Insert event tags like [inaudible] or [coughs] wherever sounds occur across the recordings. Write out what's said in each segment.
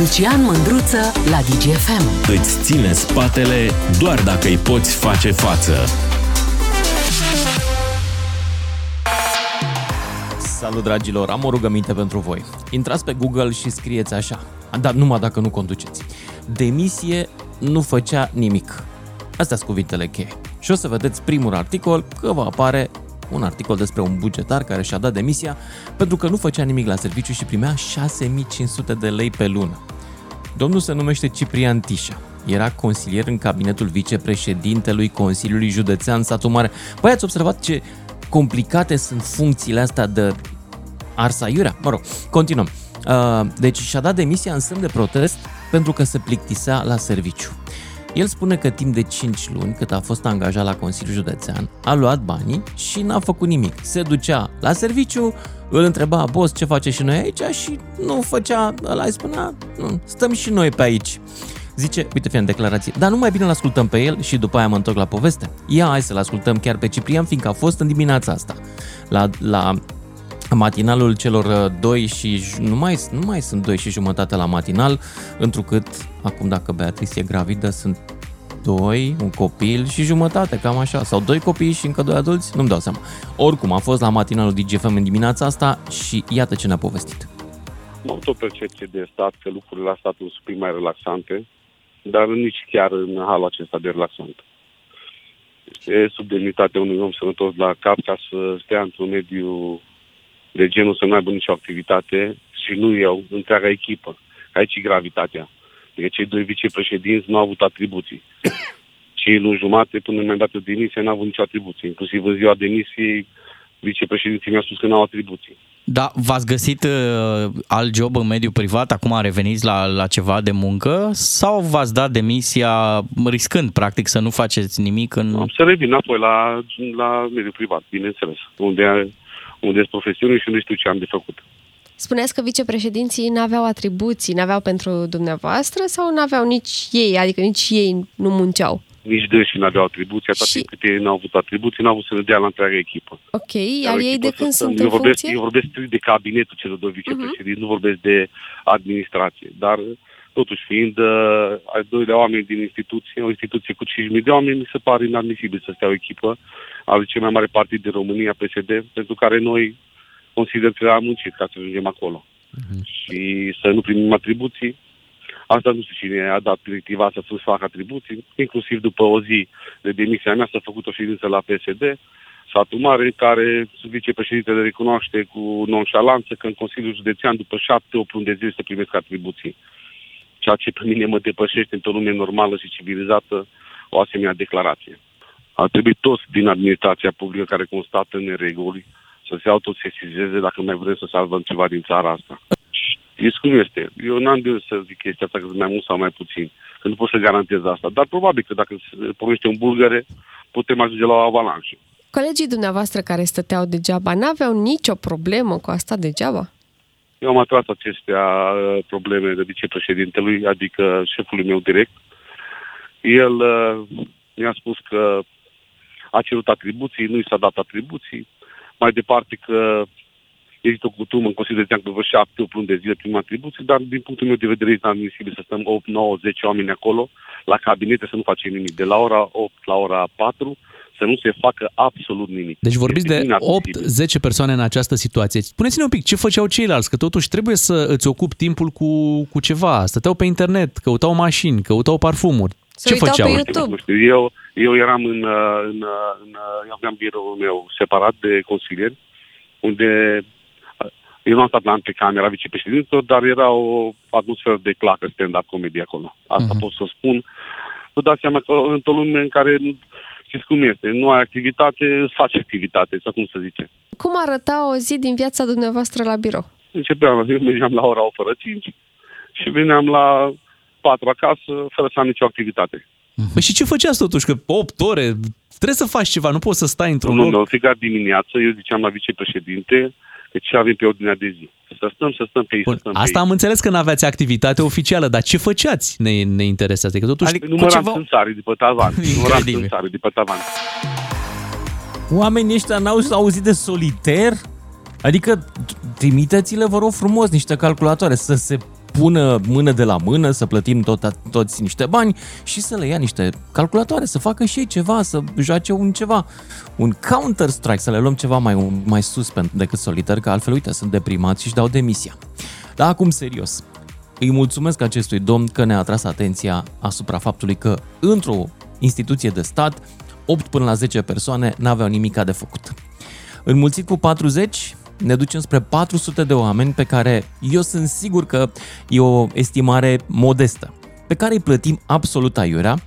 Lucian Mândruță la DGFM. Îți ține spatele doar dacă îi poți face față. Salut dragilor, am o rugăminte pentru voi. Intrați pe Google și scrieți așa, dar numai dacă nu conduceți. Demisie nu făcea nimic. Astea sunt cuvintele cheie. Și o să vedeți primul articol că va apare un articol despre un bugetar care și-a dat demisia pentru că nu făcea nimic la serviciu și primea 6500 de lei pe lună. Domnul se numește Ciprian Tișa. Era consilier în cabinetul vicepreședintelui Consiliului Județean Satu Mare. Păi ați observat ce complicate sunt funcțiile astea de arsa iurea? Mă rog, continuăm. Uh, deci și-a dat demisia în semn de protest pentru că se plictisea la serviciu. El spune că timp de 5 luni, cât a fost angajat la Consiliul Județean, a luat banii și n-a făcut nimic. Se ducea la serviciu, îl întreba, boss, ce face și noi aici? Și nu făcea, ăla îi spunea, nu, stăm și noi pe aici. Zice, uite, fie în declarație, dar nu mai bine l ascultăm pe el și după aia mă întorc la poveste. Ia, hai să-l ascultăm chiar pe Ciprian, fiindcă a fost în dimineața asta la, la matinalul celor uh, doi și nu mai, nu mai sunt doi și jumătate la matinal, întrucât acum dacă Beatrice e gravidă sunt doi, un copil și jumătate, cam așa, sau doi copii și încă doi adulți, nu-mi dau seama. Oricum, a fost la matinalul DGFM în dimineața asta și iată ce ne-a povestit. Am avut o percepție de stat că lucrurile la statul sunt pic mai relaxante, dar nici chiar în halul acesta de relaxant. Este sub demnitatea unui om sănătos la cap ca să stea într-un mediu de genul să nu aibă nicio activitate și nu eu, întreaga echipă. Aici e gravitatea. Adică cei doi vicepreședinți nu au avut atribuții. [coughs] Cei luni jumate, până mi-am dat demisie, n-au avut nicio atribuție. Inclusiv în ziua demisiei, vicepreședinții mi-a spus că nu au atribuții. Da, v-ați găsit uh, alt job în mediul privat, acum reveniți la, la ceva de muncă sau v-ați dat demisia riscând, practic, să nu faceți nimic în... Am să revin înapoi la, la mediul privat, bineînțeles, unde unde sunt profesiune și nu știu ce am de făcut. Spuneți că vicepreședinții nu aveau atribuții, nu aveau pentru dumneavoastră sau nu aveau nici ei, adică nici ei nu munceau? Nici și nu aveau atribuții, atât și... cât ei nu au avut atribuții, nu au avut să ne dea la întreaga echipă. Ok, iar ei de când sunt eu în vorbesc, funcție? Eu vorbesc strict de cabinetul celor doi vicepreședinți, uh-huh. nu vorbesc de administrație, dar totuși fiind uh, ai doilea oameni din instituție, o instituție cu 5.000 de oameni, mi se pare inadmisibil să stea o echipă al cel mai mare partid din România, PSD, pentru care noi consider că am muncit ca să ajungem acolo. Uh-huh. Și să nu primim atribuții. Asta nu știu cine a dat directiva să să facă atribuții, inclusiv după o zi de demisia mea s-a făcut o ședință la PSD, satul mare, în care vicepreședintele recunoaște cu nonșalanță că în Consiliul Județean, după șapte, opt luni de zile, se primesc atribuții. Ceea ce pe mine mă depășește într-o lume normală și civilizată o asemenea declarație. Ar trebui toți din administrația publică care constată nereguli să se autosesizeze dacă mai vrem să salvăm ceva din țara asta. Știți cum este? Eu n-am de să zic chestia asta că sunt mai mult sau mai puțin, că nu pot să garantez asta. Dar probabil că dacă se pomește un bulgare, putem ajunge la o avalanșă. Colegii dumneavoastră care stăteau degeaba n-aveau nicio problemă cu asta degeaba? Eu am atras acestea uh, probleme de vicepreședintelui, adică șefului meu direct. El uh, mi-a spus că a cerut atribuții, nu i s-a dat atribuții. Mai departe că există o cutumă în Consiliul de că vă șapte, 8 luni de zile prin atribuții, dar din punctul meu de vedere este admisibil să stăm 8, 9, 10 oameni acolo, la cabinete să nu facem nimic. De la ora 8 la ora 4 să nu se facă absolut nimic. Deci vorbiți de 8-10 persoane în această situație. Spuneți-ne un pic, ce făceau ceilalți? Că totuși trebuie să îți ocupi timpul cu, cu ceva. Stăteau pe internet, căutau mașini, căutau parfumuri. Se ce uitau făceau? pe YouTube. Nu știu, eu, eu eram în, uh, în, uh, în, uh, eu aveam biroul meu separat de consilieri, unde eu nu am stat la antecamera vicepreședintelor, dar era o atmosferă de clacă stand-up comedy acolo. Asta uh-huh. pot să spun. Vă dați seama că într-o lume în care știți cum este, nu ai activitate, îți faci activitate, sau cum să zice. Cum arăta o zi din viața dumneavoastră la birou? Începeam, [laughs] eu mergeam la ora 8 fără 5 și veneam la 4 acasă, fără să am nicio activitate. Păi și ce făceați totuși? Că 8 ore, trebuie să faci ceva, nu poți să stai într-un Nu, loc. nu, fiecare dimineață, eu ziceam la vicepreședinte, că ce avem pe ordinea de zi. Să stăm, să stăm pe ei, să Bun, stăm asta pe ei. am înțeles că n-aveați activitate oficială, dar ce făceați ne, ne interesează. Că totuși Adică- Număram ceva- țânțarii de pe tavan. [laughs] Număram Incredibil. țânțarii de pe tavan. Oamenii ăștia n-au auzit de soliter? Adică trimiteți-le, vă rog frumos, niște calculatoare să se pună mână de la mână, să plătim tot, toți niște bani și să le ia niște calculatoare, să facă și ei ceva, să joace un ceva, un Counter-Strike, să le luăm ceva mai, mai sus decât solitaire, că altfel, uite, sunt deprimați și își dau demisia. Dar acum, serios, îi mulțumesc acestui domn că ne-a atras atenția asupra faptului că într-o instituție de stat, 8 până la 10 persoane n-aveau nimic de făcut. Înmulțit cu 40, ne ducem spre 400 de oameni pe care eu sunt sigur că e o estimare modestă, pe care îi plătim absolut aiurea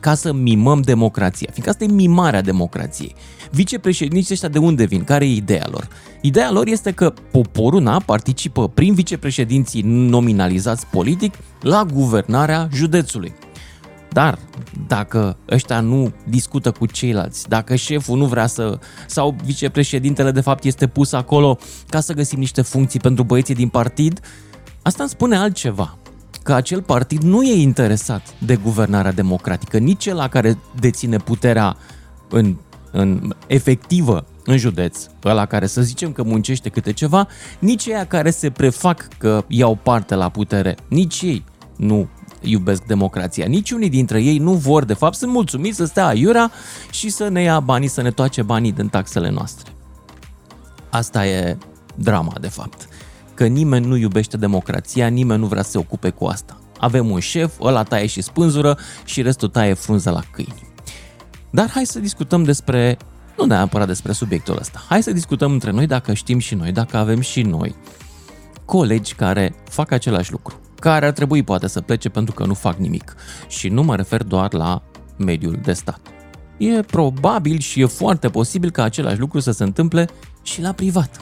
ca să mimăm democrația, fiindcă asta e mimarea democrației. Vicepreședinții ăștia de unde vin? Care e ideea lor? Ideea lor este că poporul na, participă prin vicepreședinții nominalizați politic la guvernarea județului. Dar dacă ăștia nu discută cu ceilalți, dacă șeful nu vrea să, sau vicepreședintele de fapt este pus acolo ca să găsim niște funcții pentru băieții din partid, asta îmi spune altceva că acel partid nu e interesat de guvernarea democratică, nici cel care deține puterea în, în efectivă în județ, ăla care să zicem că muncește câte ceva, nici ei care se prefac că iau parte la putere, nici ei nu iubesc democrația. Niciunii dintre ei nu vor, de fapt, sunt mulțumiți să stea aiurea și să ne ia banii, să ne toace banii din taxele noastre. Asta e drama, de fapt. Că nimeni nu iubește democrația, nimeni nu vrea să se ocupe cu asta. Avem un șef, ăla taie și spânzură și restul taie frunză la câini. Dar hai să discutăm despre, nu neapărat despre subiectul ăsta, hai să discutăm între noi dacă știm și noi, dacă avem și noi colegi care fac același lucru care ar trebui poate să plece pentru că nu fac nimic. Și nu mă refer doar la mediul de stat. E probabil și e foarte posibil ca același lucru să se întâmple și la privat.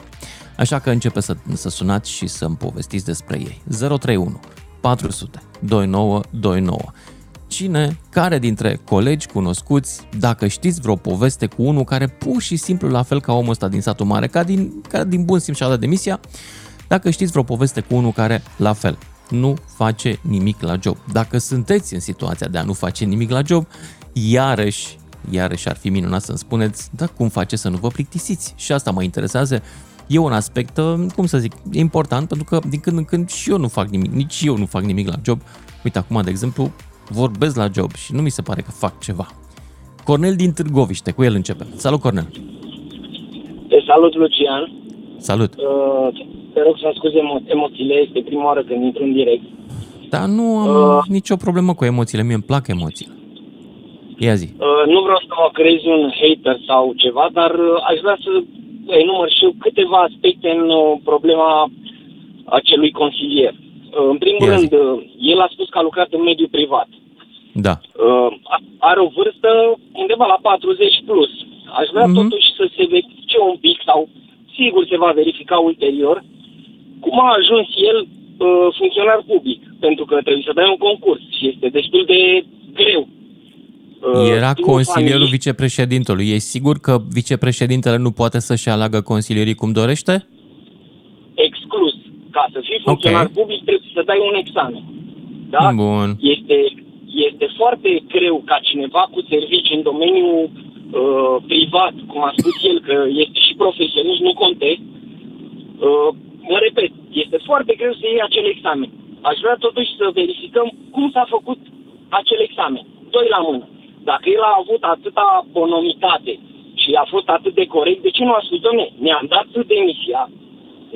Așa că începe să, să sunați și să-mi povestiți despre ei. 031 400 2929 Cine, care dintre colegi cunoscuți, dacă știți vreo poveste cu unul care pur și simplu la fel ca omul ăsta din satul mare, ca din, ca din bun simț și-a dat demisia, dacă știți vreo poveste cu unul care la fel nu face nimic la job. Dacă sunteți în situația de a nu face nimic la job, iarăși, iarăși ar fi minunat să-mi spuneți, da, cum face să nu vă plictisiți? Și asta mă interesează. E un aspect, uh, cum să zic, important, pentru că din când în când și eu nu fac nimic, nici eu nu fac nimic la job. Uite, acum, de exemplu, vorbesc la job și nu mi se pare că fac ceva. Cornel din Târgoviște, cu el începem. Salut, Cornel! Te salut, Lucian! Salut! Uh, te rog să scuze emo- emoțiile, este prima oară când intru în direct. Da, nu am uh, nicio problemă cu emoțiile, mie îmi plac emoțiile. Ia zi. Uh, nu vreau să mă creez un hater sau ceva, dar uh, aș vrea să enumăr și eu câteva aspecte în uh, problema acelui consilier. Uh, în primul Ia rând, uh, el a spus că a lucrat în mediul privat. Da. Uh, are o vârstă undeva la 40 plus. Aș vrea mm-hmm. totuși să se verifice un pic sau sigur se va verifica ulterior cum a ajuns el uh, funcționar public? Pentru că trebuie să dai un concurs și este destul de greu. Uh, Era consilierul familie... vicepreședintelui. E sigur că vicepreședintele nu poate să-și aleagă consilierii cum dorește? Exclus. Ca să fii funcționar okay. public trebuie să dai un examen. Da? Bun. Este, este foarte greu ca cineva cu servicii în domeniul uh, privat, cum a spus el, că este și profesionist, nu contest, uh, mă repet, este foarte greu să iei acel examen. Aș vrea totuși să verificăm cum s-a făcut acel examen. Doi la mână. Dacă el a avut atâta bonomitate și a fost atât de corect, de ce nu a spus, domne, mi-am dat demisia,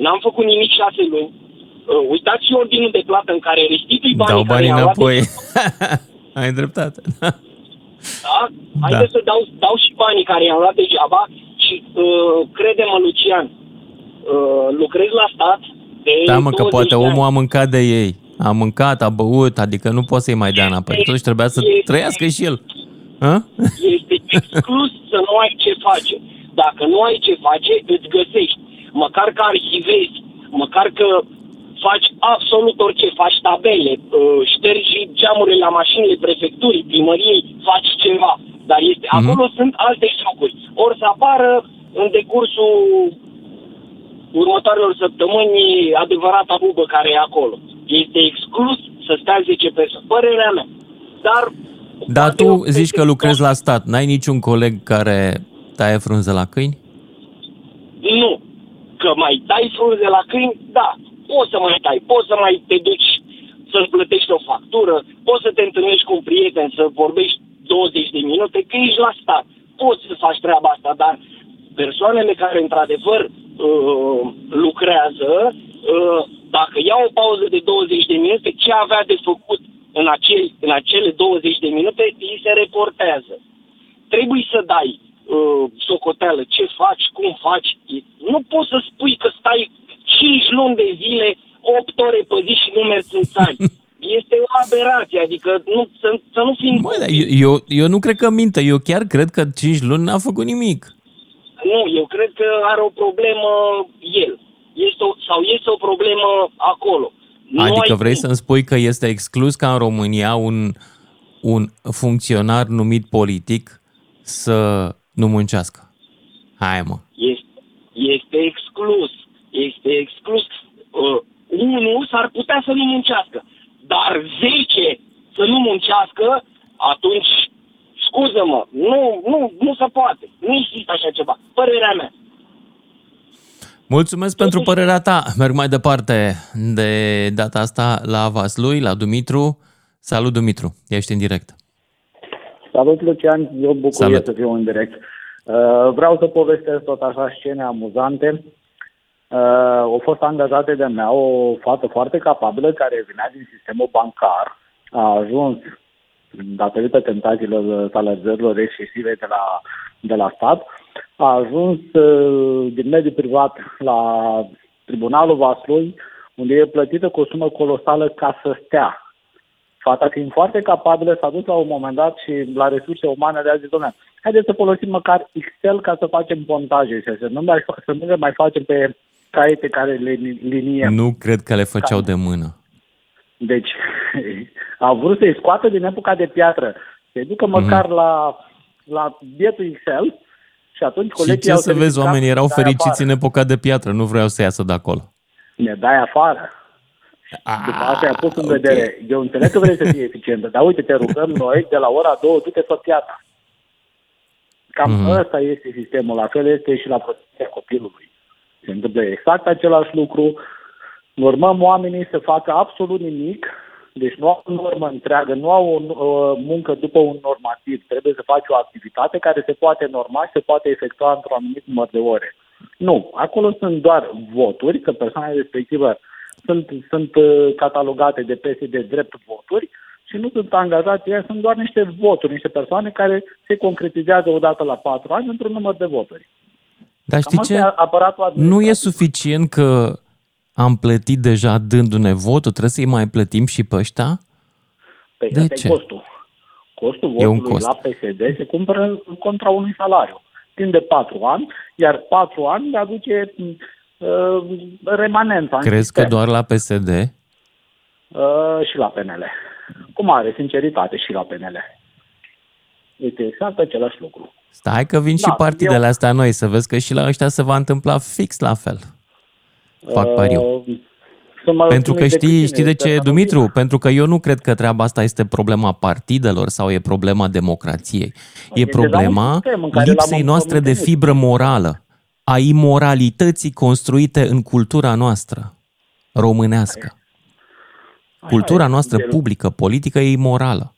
n-am făcut nimic șase luni, uh, uitați și ordinul de plată în care restitui banii Dau banii care înapoi. [laughs] Ai dreptate. [laughs] Da? Haideți da. să dau, dau și banii care i-am luat degeaba și uh, crede-mă, Lucian, Uh, lucrez la stat de Da, mă, că poate omul a mâncat de ei. A mâncat, a băut, adică nu poți să-i mai dea înapoi. Totuși trebuia să este, trăiască și el. Ha? Este exclus [laughs] să nu ai ce face. Dacă nu ai ce face, îți găsești. Măcar că arhivezi, măcar că faci absolut orice, faci tabele, uh, ștergi geamurile la mașinile prefecturii, primăriei, faci ceva. Dar este, mm-hmm. acolo sunt alte șocuri. Ori să apară în decursul următoarelor săptămâni adevărata bubă care e acolo. Este exclus să stea 10 persoane. Părerea mea. Dar... Dar tu zici că lucrezi la stat. N-ai niciun coleg care taie frunze la câini? Nu. Că mai tai frunze la câini, da. Poți să mai dai, poți să mai te duci să-ți plătești o factură, poți să te întâlnești cu un prieten, să vorbești 20 de minute, că ești la stat. Poți să faci treaba asta, dar persoanele care într-adevăr uh, lucrează, uh, dacă iau o pauză de 20 de minute, ce avea de făcut în, acel, în acele 20 de minute, îi se reportează. Trebuie să dai uh, socoteală ce faci, cum faci. Nu poți să spui că stai 5 luni de zile, 8 ore pe zi și nu mergi în țari. [laughs] Este o aberație, adică nu, să, să nu fim... Bă, eu, eu, eu nu cred că minte, eu chiar cred că 5 luni n-a făcut nimic. Nu, eu cred că are o problemă el. Este o, sau este o problemă acolo. Nu Adică ai vrei timp. să-mi spui că este exclus ca în România un, un funcționar numit politic să nu muncească? Hai mă. Este, este exclus. Este exclus. Uh, unul s-ar putea să nu muncească, dar 10 să nu muncească, atunci, scuză-mă, nu, nu, nu se poate. Nu există așa ceva. Părerea mea. Mulțumesc pentru părerea ta. Merg mai departe de data asta la Vaslui, la Dumitru. Salut, Dumitru. Ești în direct. Salut, Lucian. Eu bucurie Salut. să fiu în direct. Uh, vreau să povestesc tot așa scene amuzante. Uh, o fost angajată de mea o fată foarte capabilă care venea din sistemul bancar. A ajuns, datorită tentațiilor salariilor excesive de la, de la stat, a ajuns uh, din mediul privat la Tribunalul Vaslui, unde e plătită cu o sumă colosală ca să stea. Fata fiind foarte capabilă, s-a dus la un moment dat și la resurse umane le-a zis, domnule, haideți să folosim măcar Excel ca să facem montaje și să nu, mai, să nu le mai facem pe caiete care le liniem. Nu cred că le făceau de mână. Deci, [laughs] a vrut să-i scoată din epoca de piatră, să-i ducă Mhm. măcar la, la bietul Excel și atunci Și colegii ce au să vezi, ridicat oamenii erau și dai fericiți afară. în epoca de piatră, nu vreau să iasă de acolo. Ne dai afară. După asta ai pus în ok. vedere. Eu înțeleg că vrei să fii eficientă, dar uite, te rugăm noi de la ora 2, du-te pe piața. Cam Mhm. mm-hmm. ăsta este sistemul. La fel este și la protecția copilului. Se întâmplă exact același lucru. Normăm oamenii să facă absolut nimic, deci nu au o normă întreagă, nu au o uh, muncă după un normativ. Trebuie să faci o activitate care se poate norma și se poate efectua într-un anumit număr de ore. Nu, acolo sunt doar voturi, că persoanele respectivă sunt, sunt uh, catalogate de PSD drept voturi și nu sunt angajați, ei sunt doar niște voturi, niște persoane care se concretizează odată la patru ani într-un număr de voturi. Dar știi Cam asta ce? e aparatul Nu administrativ. e suficient că am plătit deja dându-ne votul, trebuie să-i mai plătim și pe ăștia? Păi De ăsta ce? e costul. Costul E un votului cost. la PSD se cumpără contra unui salariu. Timp de patru ani, iar patru ani le aduce uh, remanența în Crezi că sistem. doar la PSD? Uh, și la PNL. Cu mare sinceritate și la PNL. Este exact același lucru. Stai că vin și Da, partidele eu- astea noi, să vezi că și la ăștia se va întâmpla fix la fel. Fac pariu. Uh, să mă Pentru că țineți de știi, câine, știi de sper ce, să nu Dumitru? vină. Pentru că eu nu cred că treaba asta este problema partidelor sau e problema democrației. E E deja un problema sistem în care l-am lipsei noastre de împământenit. fibră morală, a imoralității construite în cultura noastră românească. Cultura e, noastră de- publică, politică e imorală.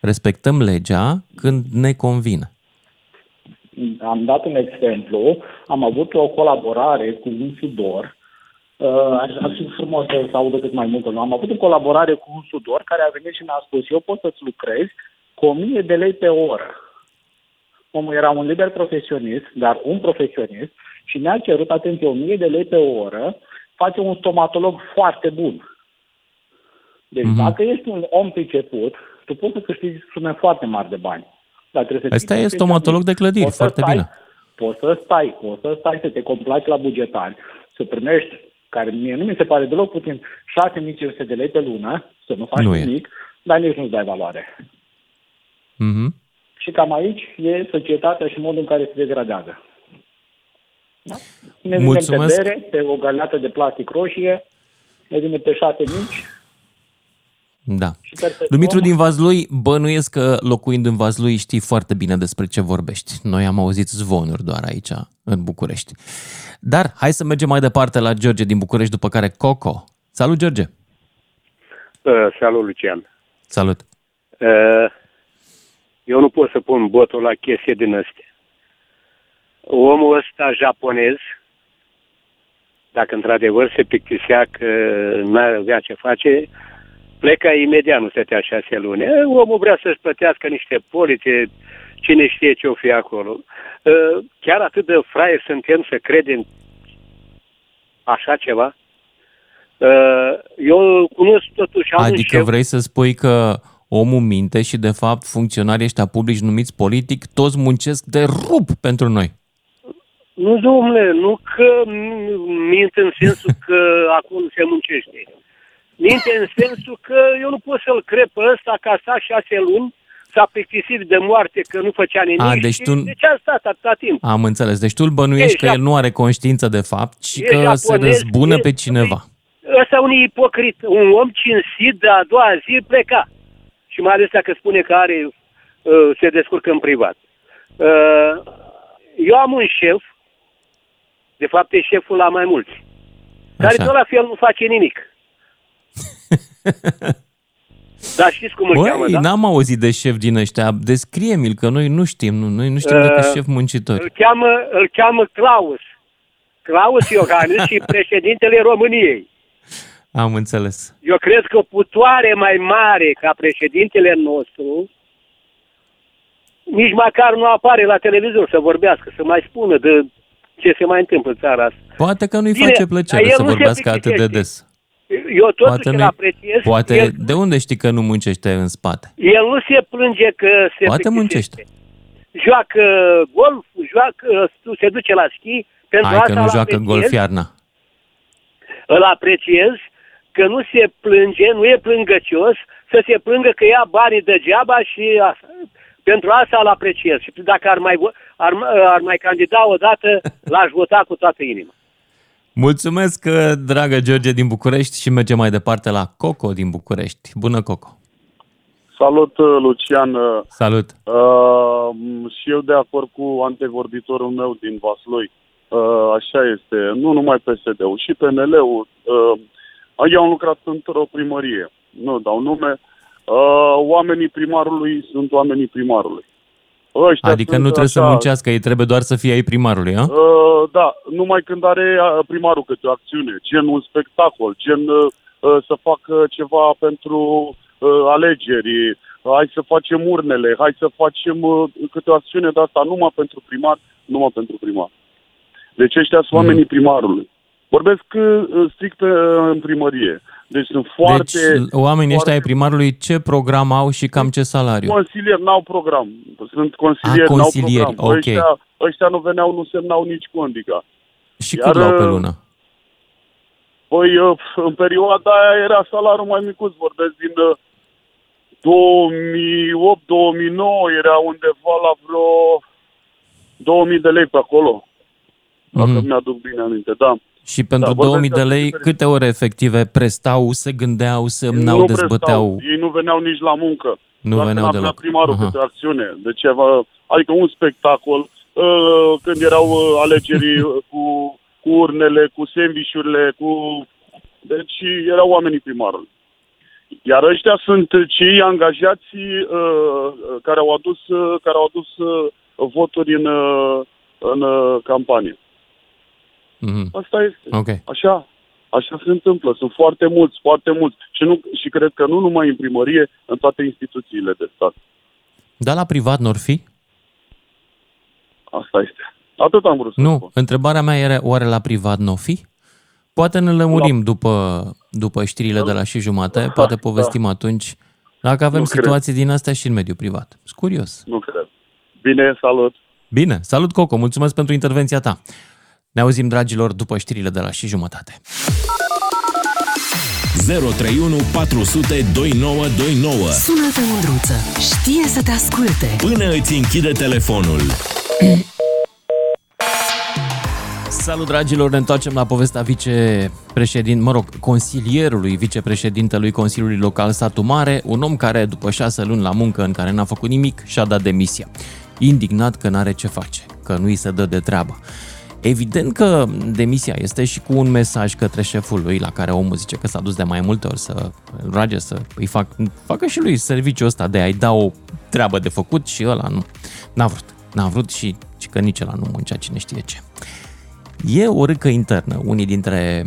Respectăm legea când ne convine. Am dat un exemplu, am avut o colaborare cu un sudor, uh, aș, ar fi frumos să se audă cât mai mult, nu? am avut o colaborare cu un sudor care a venit și mi-a spus, eu pot să-ți lucrezi cu 1000 de lei pe oră. Omul era un liber profesionist, dar un profesionist, și mi-a cerut, atenție, 1000 de lei pe oră, face un stomatolog foarte bun. Deci Mhm. mm-hmm. dacă ești un om priceput, tu poți să câștigi sume foarte mari de bani. Dar trebuie să Ăsta fii e stomatolog de clădiri, Poți să foarte stai, bine. Poți să stai, poți să stai să te complaci la bugetari, să primești, care mie nu mi se pare deloc puțin, 6500 de lei pe lună, să nu faci Nu e. nimic, dar nici nu-ți dai valoare. Mhm. Și cam aici e societatea și modul în care se degradează. Da? Ne vinem Mulțumesc. pe bere, pe o galeată de plastic roșie, ne vine pe șase mici, Da. Dumitru din Vazlui, bănuiesc că locuind în Vazlui știi foarte bine despre ce vorbești. Noi am auzit zvonuri doar aici, în București. Dar hai să mergem mai departe la George din București, după care Coco. Salut, George! Uh, salut, Lucian! Salut! Uh, eu nu pot să pun botul la chestie din astea. Omul ăsta japonez, dacă într-adevăr se plictisea că nu avea ce face, pleca imediat, nu stătea șase luni. Omul vrea să-și plătească niște polițe, cine știe ce o fi acolo. Chiar atât de fraier suntem să credem așa ceva? Eu cunosc totuși... Adică șef... vrei să spui că omul minte și de fapt funcționarii ăștia publici numiți politic toți muncesc de rup pentru noi. Nu, domnule, nu că mint în sensul că acum se muncește. Minte în sensul că eu nu pot să-l cred pe ăsta ca a stat șase luni, s-a plictisit de moarte că nu făcea nimic a, deci tu... de ce a stat atâta timp? Am înțeles. Deci tu îl bănuiești că el nu are conștiință de fapt și că japonez, se răzbună e, pe cineva. Ăsta un ipocrit, un om cinstit de a doua zi pleca. Și mai ales dacă spune că are, uh, se descurcă în privat. Uh, eu am un șef, de fapt e șeful la mai mulți, care tot la fel nu face nimic. [laughs] Da, știți cum îl Băi, cheamă, da? n-am auzit de șef din ăștia. Descrie-mi-l, că noi nu știm. Nu, noi nu știm uh, decât șef muncitor. Îl cheamă, îl cheamă Claus. Claus Iohannis și [laughs] președintele României. Am înțeles. Eu cred că putoare mai mare ca președintele nostru nici măcar nu apare la televizor să vorbească, să mai spună de ce se mai întâmplă în țara asta. Poate că nu-i Bine, face plăcere să vorbească atât de des. Eu totuși poate îl apreciez. Poate, el, de unde știi că nu muncește în spate? El nu se plânge că se Poate muncește. Joacă golf, joacă, se duce la schi. Pentru Hai asta că nu joacă apreciez, golf iarna. Îl apreciez că nu se plânge, nu e plângăcios, să se plângă că ia banii degeaba și asta. Pentru asta îl apreciez. Și dacă ar mai, ar, ar mai candida odată, l-aș vota cu toată inima. Mulțumesc, uh, dragă George din București și mergem mai departe la Coco din București. Bună, Coco! Salut, uh, Lucian! Salut! Uh, și eu de acord cu antevorbitorul meu din Vaslui. Uh, așa este, nu numai PSD-ul, și PNL-ul. Uh, eu am lucrat într-o primărie, nu dau nume. Uh, oamenii primarului sunt oamenii primarului. Ăștia adică nu trebuie așa, să muncească, ei trebuie doar să fie ai primarului, a? Uh, da, numai când are uh, primarul câte o acțiune, gen un spectacol, gen uh, uh, să facă ceva pentru uh, alegeri, hai să facem urnele, hai să facem uh, câte o acțiune de asta, numai pentru primar, numai pentru primar. Deci ăștia sunt oamenii mm. primarului. Vorbesc uh, strict pe, uh, în primărie. Deci sunt foarte... Deci oamenii foarte... ăștia ai primarului ce program au și cam ce salariu? Consilieri, n-au program. Sunt consilieri, A, consilieri n-au program. Okay. Ăștia, ăștia nu veneau, nu semnau nici cu Andica. Și Iar, cât luau pe lună? Păi, în perioada aia era salariul mai micuț, vorbesc din 2008-2009, era undeva la vreo 2000 de lei pe acolo. Dacă mm-hmm. mi-aduc bine aminte, da. Și pentru da, 2000 de lei, câte ore efective prestau, se gândeau, semnau, nu dezbăteau? Prestau. Ei nu veneau nici la muncă. Nu Doar veneau deloc. primarul Aha. câte acțiune. Deci, adică un spectacol, uh, când erau uh, alegerii uh, cu, cu urnele, cu sandvișurile, cu... Deci erau oamenii primarului. Iar ăștia sunt cei angajați uh, care au adus, uh, care au adus uh, voturi în, uh, în uh, campanie. Mm-hmm. Asta este. Okay. Așa, așa se întâmplă. Sunt foarte mulți, foarte mulți. Și, nu, și cred că nu numai în primărie, în toate instituțiile de stat. Dar la privat nu fi? Asta este. Atât am vrut să Nu, spun. întrebarea mea era, oare la privat nu fi? Poate ne lămurim la... după, după știrile de la și jumate, da, poate povestim da. atunci dacă avem nu situații cred. din astea și în mediul privat. Sunt curios. Nu cred. Bine, salut! Bine, salut Coco, mulțumesc pentru intervenția ta. Ne auzim, dragilor, după știrile de la și jumătate. 031 400 2929 Sună-te, Mândruță! Știe să te asculte! Până îți închide telefonul. Salut dragilor, ne întoarcem la povestea vicepreședinte, mă rog, consilierului vicepreședintelui Consiliului Local Satu Mare, un om care după șase luni la muncă în care n-a făcut nimic și-a dat demisia. Indignat că n-are ce face, că nu-i se dă de treabă. Evident că demisia este și cu un mesaj către șeful lui, la care omul zice că s-a dus de mai multe ori să îl roage să îi fac, facă și lui serviciul ăsta de a-i da o treabă de făcut și ăla nu. N-a vrut. N-a vrut și, și că nici ăla nu muncea cine știe ce. E o râcă internă. Unii dintre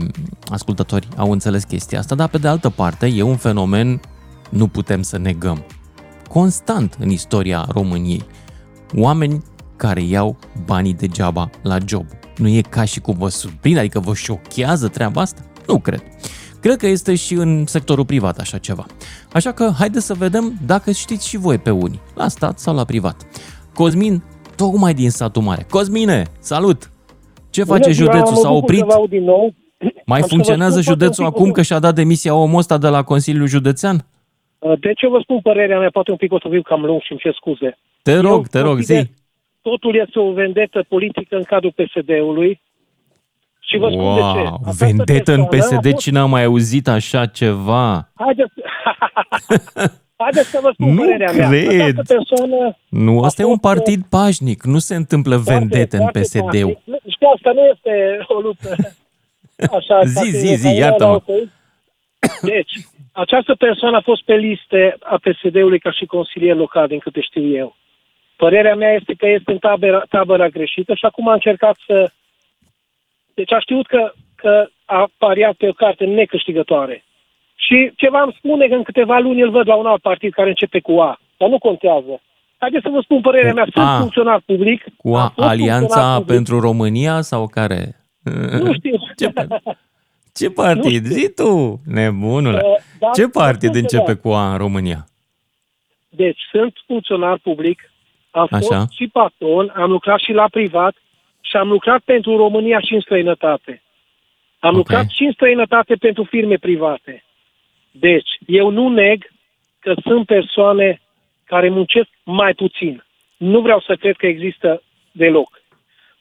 ascultători au înțeles chestia asta, dar pe de altă parte e un fenomen nu putem să negăm. Constant în istoria României. Oameni care iau banii degeaba la job. Nu e ca și cum vă surprinde, adică vă șochează treaba asta? Nu cred. Cred că este și în sectorul privat așa ceva. Așa că haideți să vedem dacă știți și voi pe unii, la stat sau la privat. Cosmin, tocmai din satul mare. Cosmine, salut! Ce face Bună ziua, județul? mă S-a bucur oprit? să vă aud din nou. Mai Am să vă funcționează spun poate județul un pic acum o- că și-a dat demisia omul ăsta de la Consiliul Județean? De ce vă spun părerea mea? Poate un pic o să fiu cam lung și îmi cer scuze. Te rog, Eu te rog, consider- zi. Totul este o vendetă politică în cadrul PSD-ului. Și vă spun de ce. Wow, Această vendetă în persoană a PSD, fost- cine a mai auzit așa ceva? Haideți, [laughs] Haideți să vă spun Nu părerea mea. cred. Această persoană Nu, asta e un fost, partid pașnic, nu se întâmplă vendete în foarte PSD-ul. pașnic. Nu, Știu, asta nu este o luptă. [laughs] Așa, Zi, ca zi, să- zi, ca iartă-mă. la altă. Deci, această persoană a fost pe liste a PSD-ului ca și consilier local, din câte știu eu. Părerea mea este că este în tabăra, tabăra greșită și acum a încercat să... Deci a știut că, că a pariat pe o carte necâștigătoare. Și ceva îmi spune că în câteva luni îl văd la un alt partid care începe cu A. Dar nu contează. Haideți să vă spun părerea mea. Sunt A. funcționar public. Cu am a, fost funcționar Alianța public. pentru România sau care? Nu știu. [laughs] Ce, ce partid? Zi tu, nebunule. Uh, dar Ce partid vă spun începe ceva. cu A în România? Deci sunt funcționar public, am Așa. fost și patron, am lucrat și la privat și am lucrat pentru România și în străinătate. Am Ok. lucrat și în străinătate pentru firme private. Deci, eu nu neg că sunt persoane care muncesc mai puțin. Nu vreau să cred că există deloc.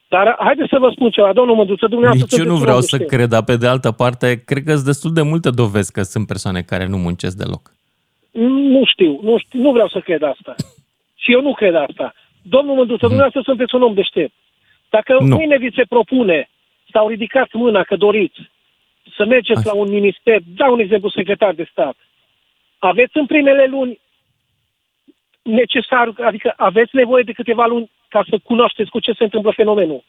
Dar haideți să vă spun ceva, domnul Mândruță, dumneavoastră Nici eu nu sunteți vreau un om să deștept. cred, dar pe de altă parte, cred că sunt destul de multe dovezi că sunt persoane care nu muncesc deloc. Nu știu, nu știu, nu vreau să cred asta. Și eu nu cred asta. Domnul Mândruță, dumneavoastră sunteți un om deștept. Dacă Mhm. Nu. mâine vi se propune sau ridicați mâna că doriți să mergeți la un minister, dau un exemplu secretar de stat, aveți în primele luni necesar, adică aveți nevoie de câteva luni ca să cunoașteți cu ce se întâmplă fenomenul.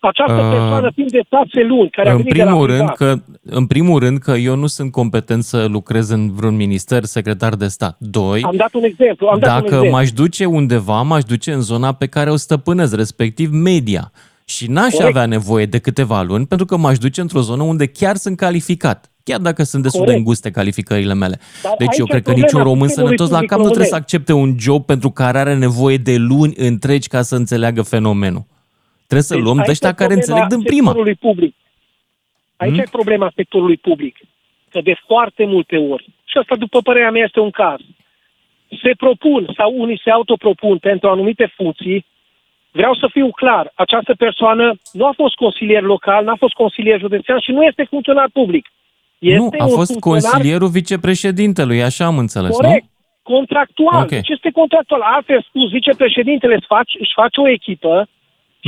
Această Uh, persoană, timp de șase luni, care a În venit de la primul, rând privat, că, în primul rând că eu nu sunt competent să lucrez în vreun minister secretar de stat. Doi, am dat un exemplu, am dat un dacă exemplu. m-aș duce undeva, m-aș duce în zona pe care o stăpânez, respectiv media. Și n-aș Corect. avea nevoie de câteva luni, pentru că m-aș duce într-o zonă unde chiar sunt calificat. Chiar dacă sunt destul de Corect. înguste calificările mele. Dar Deci aici eu e cred că problema niciun român sistemului sănătos la public cap nu trebuie să românesc. accepte un job pentru care are nevoie de luni întregi ca să înțeleagă fenomenul. Trebuie să Deci luăm de aici ăștia e care problema înțeleg din prima. sectorului Public. Aici Hmm? e problema sectorului public. Că de foarte multe ori, și asta după părerea mea este un caz, se propun sau unii se autopropun pentru anumite funcții, vreau să fiu clar, această persoană nu a fost consilier local, n-a fost consilier județean și nu este funcționar public. Este Nu, a un fost funcționar consilierul vicepreședintelui, așa am înțeles, Corect. nu? Contractual. Ok. Deci este contractual. Altfel spus, vicepreședintele își face, își face o echipă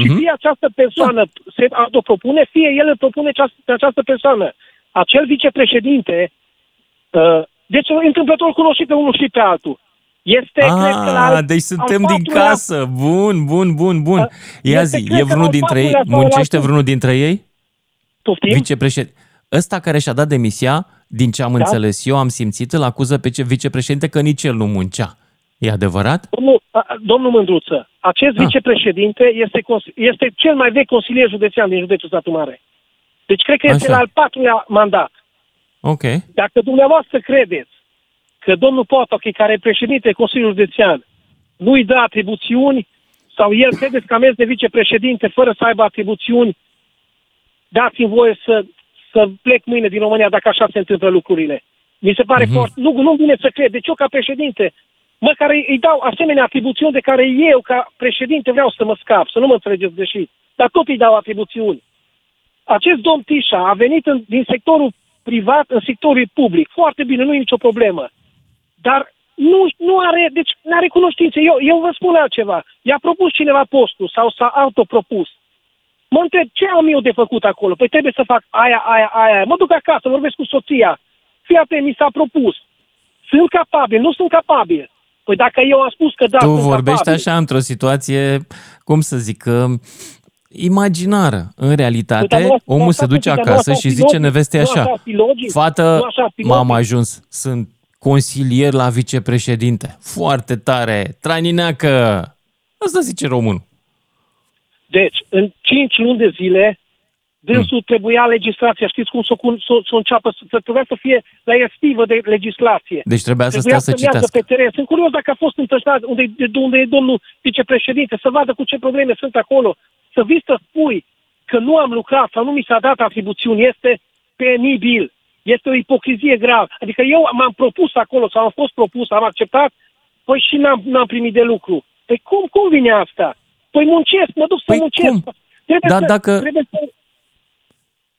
și Mhm. fie această persoană se autopropune, fie el îl propune această, pe această persoană. Acel vicepreședinte, uh, deci întâmplător cunosc și pe unul și pe altul. Este, cred că, la Ah, al- deci suntem al din patrulea- casă. Bun, bun, bun, bun. Ia este, zi, cred e că, vreunul al dintre ei? patrulea sau al Muncește altul- vreunul dintre ei? Poftim? Vicepreședinte. Ăsta care și-a dat demisia, din ce am Da. înțeles eu, am simțit, îl acuză pe ce vicepreședinte că nici el nu muncea. E adevărat? Domnul, a- a- domnul Mândruță, acest Ah. vicepreședinte este, cons- este cel mai vechi consilier județean din județul Satu Mare. Deci cred că este Așa. la al patrulea mandat. Ok. Dacă dumneavoastră credeți că domnul Potochi, care e președinte Consiliului Județean, nu-i dă atribuțiuni sau el credeți că a mers de vicepreședinte fără să aibă atribuțiuni, dați-mi voie să, să plec mâine din România dacă așa se întâmplă lucrurile. Mi se pare Mhm. foarte... Nu, nu vine să cred. Deci eu ca președinte, măcar îi îi dau asemenea atribuțiuni de care eu ca președinte vreau să mă scap, să nu mă înțelegeți greșit. dar tot îi dau atribuțiuni. Acest domn Tișa a venit în, din sectorul privat în sectorul public. Foarte bine, nu e nicio problemă. Dar nu, nu are, deci nu are cunoștințe. Eu, eu vă spun altceva. I-a propus cineva postul sau s-a autopropus. Mă întreb, ce am eu de făcut acolo? Păi trebuie să fac aia, aia, aia. Mă duc acasă, vorbesc cu soția. Fii atent, mi s-a propus. Sunt capabil, nu sunt capabil. Păi dacă eu am spus că da, Tu sunt vorbești capabil, așa într-o situație, cum să zic, uh, imaginară. În realitate, Păi, dar nu- nu omul așa se duce fi, dar nu acasă așa și fi zice logic, nevestei nu așa, așa fi logic, fată, nu așa fi m-am logic." ajuns, sunt consilier la vicepreședinte. Foarte tare, tranineacă. Asta zice românul. Deci, în 5 luni de zile, dânsul trebuia legislația, știți cum să o să, să înceapă, să, să trebuia să fie la estivă de legislație. Deci trebuia să Trebuia stea să meargă citească. pe teren. Sunt curios dacă a fost întâlnit unde, de unde e domnul vicepreședinte, să vadă cu ce probleme sunt acolo. Să vii să spui că nu am lucrat sau nu mi s-a dat atribuțiuni este penibil. Este o ipocrizie gravă. Adică eu m-am propus acolo sau am fost propus, am acceptat, păi și n-am, n-am primit de lucru. Păi cum, cum vine asta? Păi muncesc, mă duc să Păi muncesc. cum? Trebuie Dar să, dacă- Trebuie să,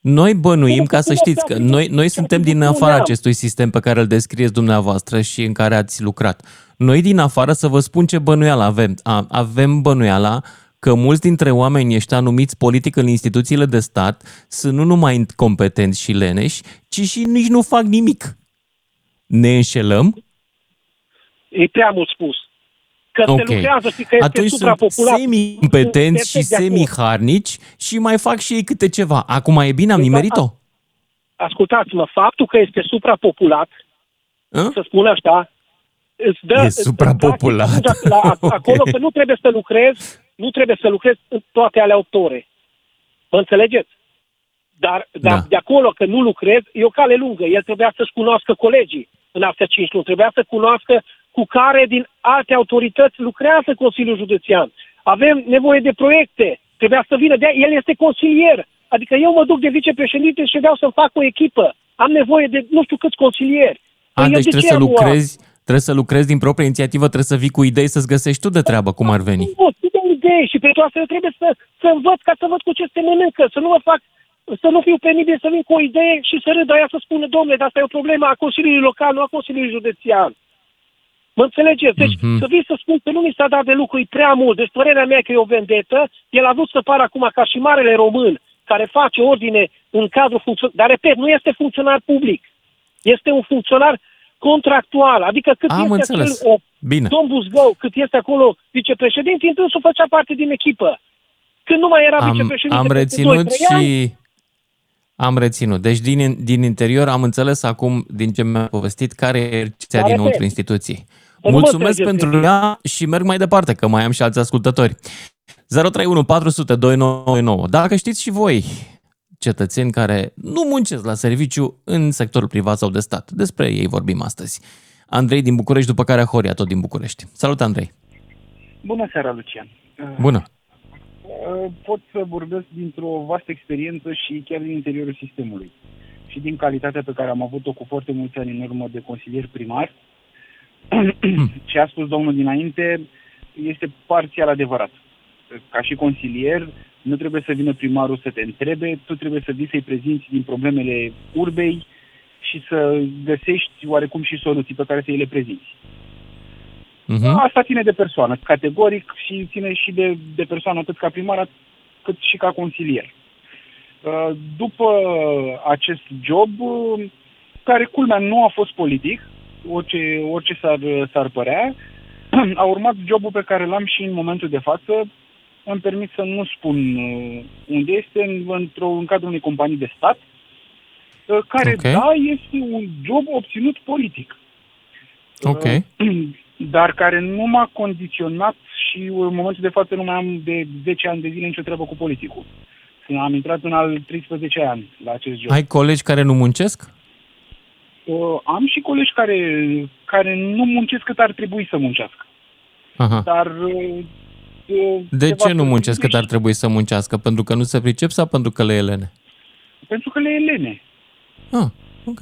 Noi bănuim, ca să Cum știți, că noi, noi suntem din afara am. acestui sistem pe care îl descrieți dumneavoastră și în care ați lucrat. Noi din afară, să vă spun ce bănuială avem. A, avem bănuiala că mulți dintre oamenii ăștia numiți politic în instituțiile de stat sunt nu numai incompetenți și leneși, ci și nici nu fac nimic. Ne înșelăm? e prea mult spus. Că Ok. se lucrează și că este Atunci sunt suprapopulat. semi-competenți și Sunt perfect de acord. semi-harnici și mai fac și ei câte ceva. Acum e bine, am nimerit-o? Ascultați-mă, faptul că este suprapopulat, Hă? să spun așa, îți dă... E îți- suprapopulat. practic, La, [laughs] Ok. Acolo că nu trebuie să lucrezi, nu trebuie să lucrezi în toate alea 8 ore. Mă înțelegeți? Dar, dar Da. de acolo că nu lucrezi, e o cale lungă. El trebuia să-și cunoască colegii în astea 5 luni. Trebuia să cunoască cu care din alte autorități lucrează Consiliul Județean. Avem nevoie de proiecte. Trebuia să vină. De el este consilier. Adică eu mă duc de vicepreședinte și vreau să fac o echipă. Am nevoie de nu știu câți consilieri. A, Păi el deci de trebuie ce să a luat? lucrezi, trebuie să lucrezi din proprie inițiativă, trebuie să vii cu idei să-ți găsești tu de treabă, cum ar veni. Nu, nu de idei și pentru asta eu trebuie să, să învăț ca să văd cu ce se mănâncă, să nu mă fac, să nu fiu penibil, să vin cu o idee și să râd aia să spună, domnule, dar asta e o problemă a Consiliului Local, nu a Consiliului Județean. Mă înțelegeți? Deci Mhm. să vii să spun că nu mi s-a dat de lucru, e prea mult. Deci părerea mea că e o vendetă, el a vrut să pară acum ca și marele român care face ordine în cadrul funcționar. Dar repet, nu este funcționar public. Este un funcționar contractual. Adică cât Am este înțeles. acel, o, Bine. domn Buzgău, cât este acolo vicepreședinte, întrânsul făcea parte din echipă. Când nu mai era Am, vicepreședinte am peste reținut 2-3 ani, și... Am reținut. Deci din, din interior am înțeles acum, din ce mi-a povestit, care e exerciția Care dinăuntru e? instituției. Să nu mă Mulțumesc trăgeți pentru ea și merg mai departe, că mai am și alți ascultători. 031 400 2929. Dacă știți și voi, cetățeni care nu muncesc la serviciu în sectorul privat sau de stat. Despre ei vorbim astăzi. Andrei din București, după care Horia, tot din București. Salut, Andrei! Bună seara, Lucian. Bună! Uh, Pot să vorbesc dintr-o vastă experiență și chiar din interiorul sistemului. Și din calitatea pe care am avut-o cu foarte mulți ani în urmă de consilier primar. Ce a spus domnul dinainte este parțial adevărat. Ca și consilier, nu trebuie să vină primarul să te întrebe, tu trebuie să vii să-i prezinți din problemele urbei și să găsești oarecum și soluții pe care să îi le prezinți. Uh-huh. Asta ține de persoană, categoric, și ține și de, de persoană atât ca primar, cât și ca consilier. Uh, După acest job, uh, care culmea nu a fost politic, orice, orice s-ar, s-ar părea, [clears throat] a urmat jobul pe care l-am și în momentul de față. Îmi permit să nu spun uh, unde este, în, într-o, în cadrul unei companii de stat, uh, care, Ok. da, este un job obținut politic. Ok. [clears throat] dar care nu m-a condiționat și în momentul de față nu mai am de 10 ani de zile nicio treabă cu politicul. Am intrat în al 13 an la acest job. Ai colegi care nu muncesc? Uh, am și colegi care, care nu muncesc cât ar trebui să muncească. Aha. Dar... uh, uh, De ceva ce nu să- muncesc cât ar trebui să muncească? Pentru că nu se pricep sau pentru că le e lene? Pentru că le e lene. Ah, ok.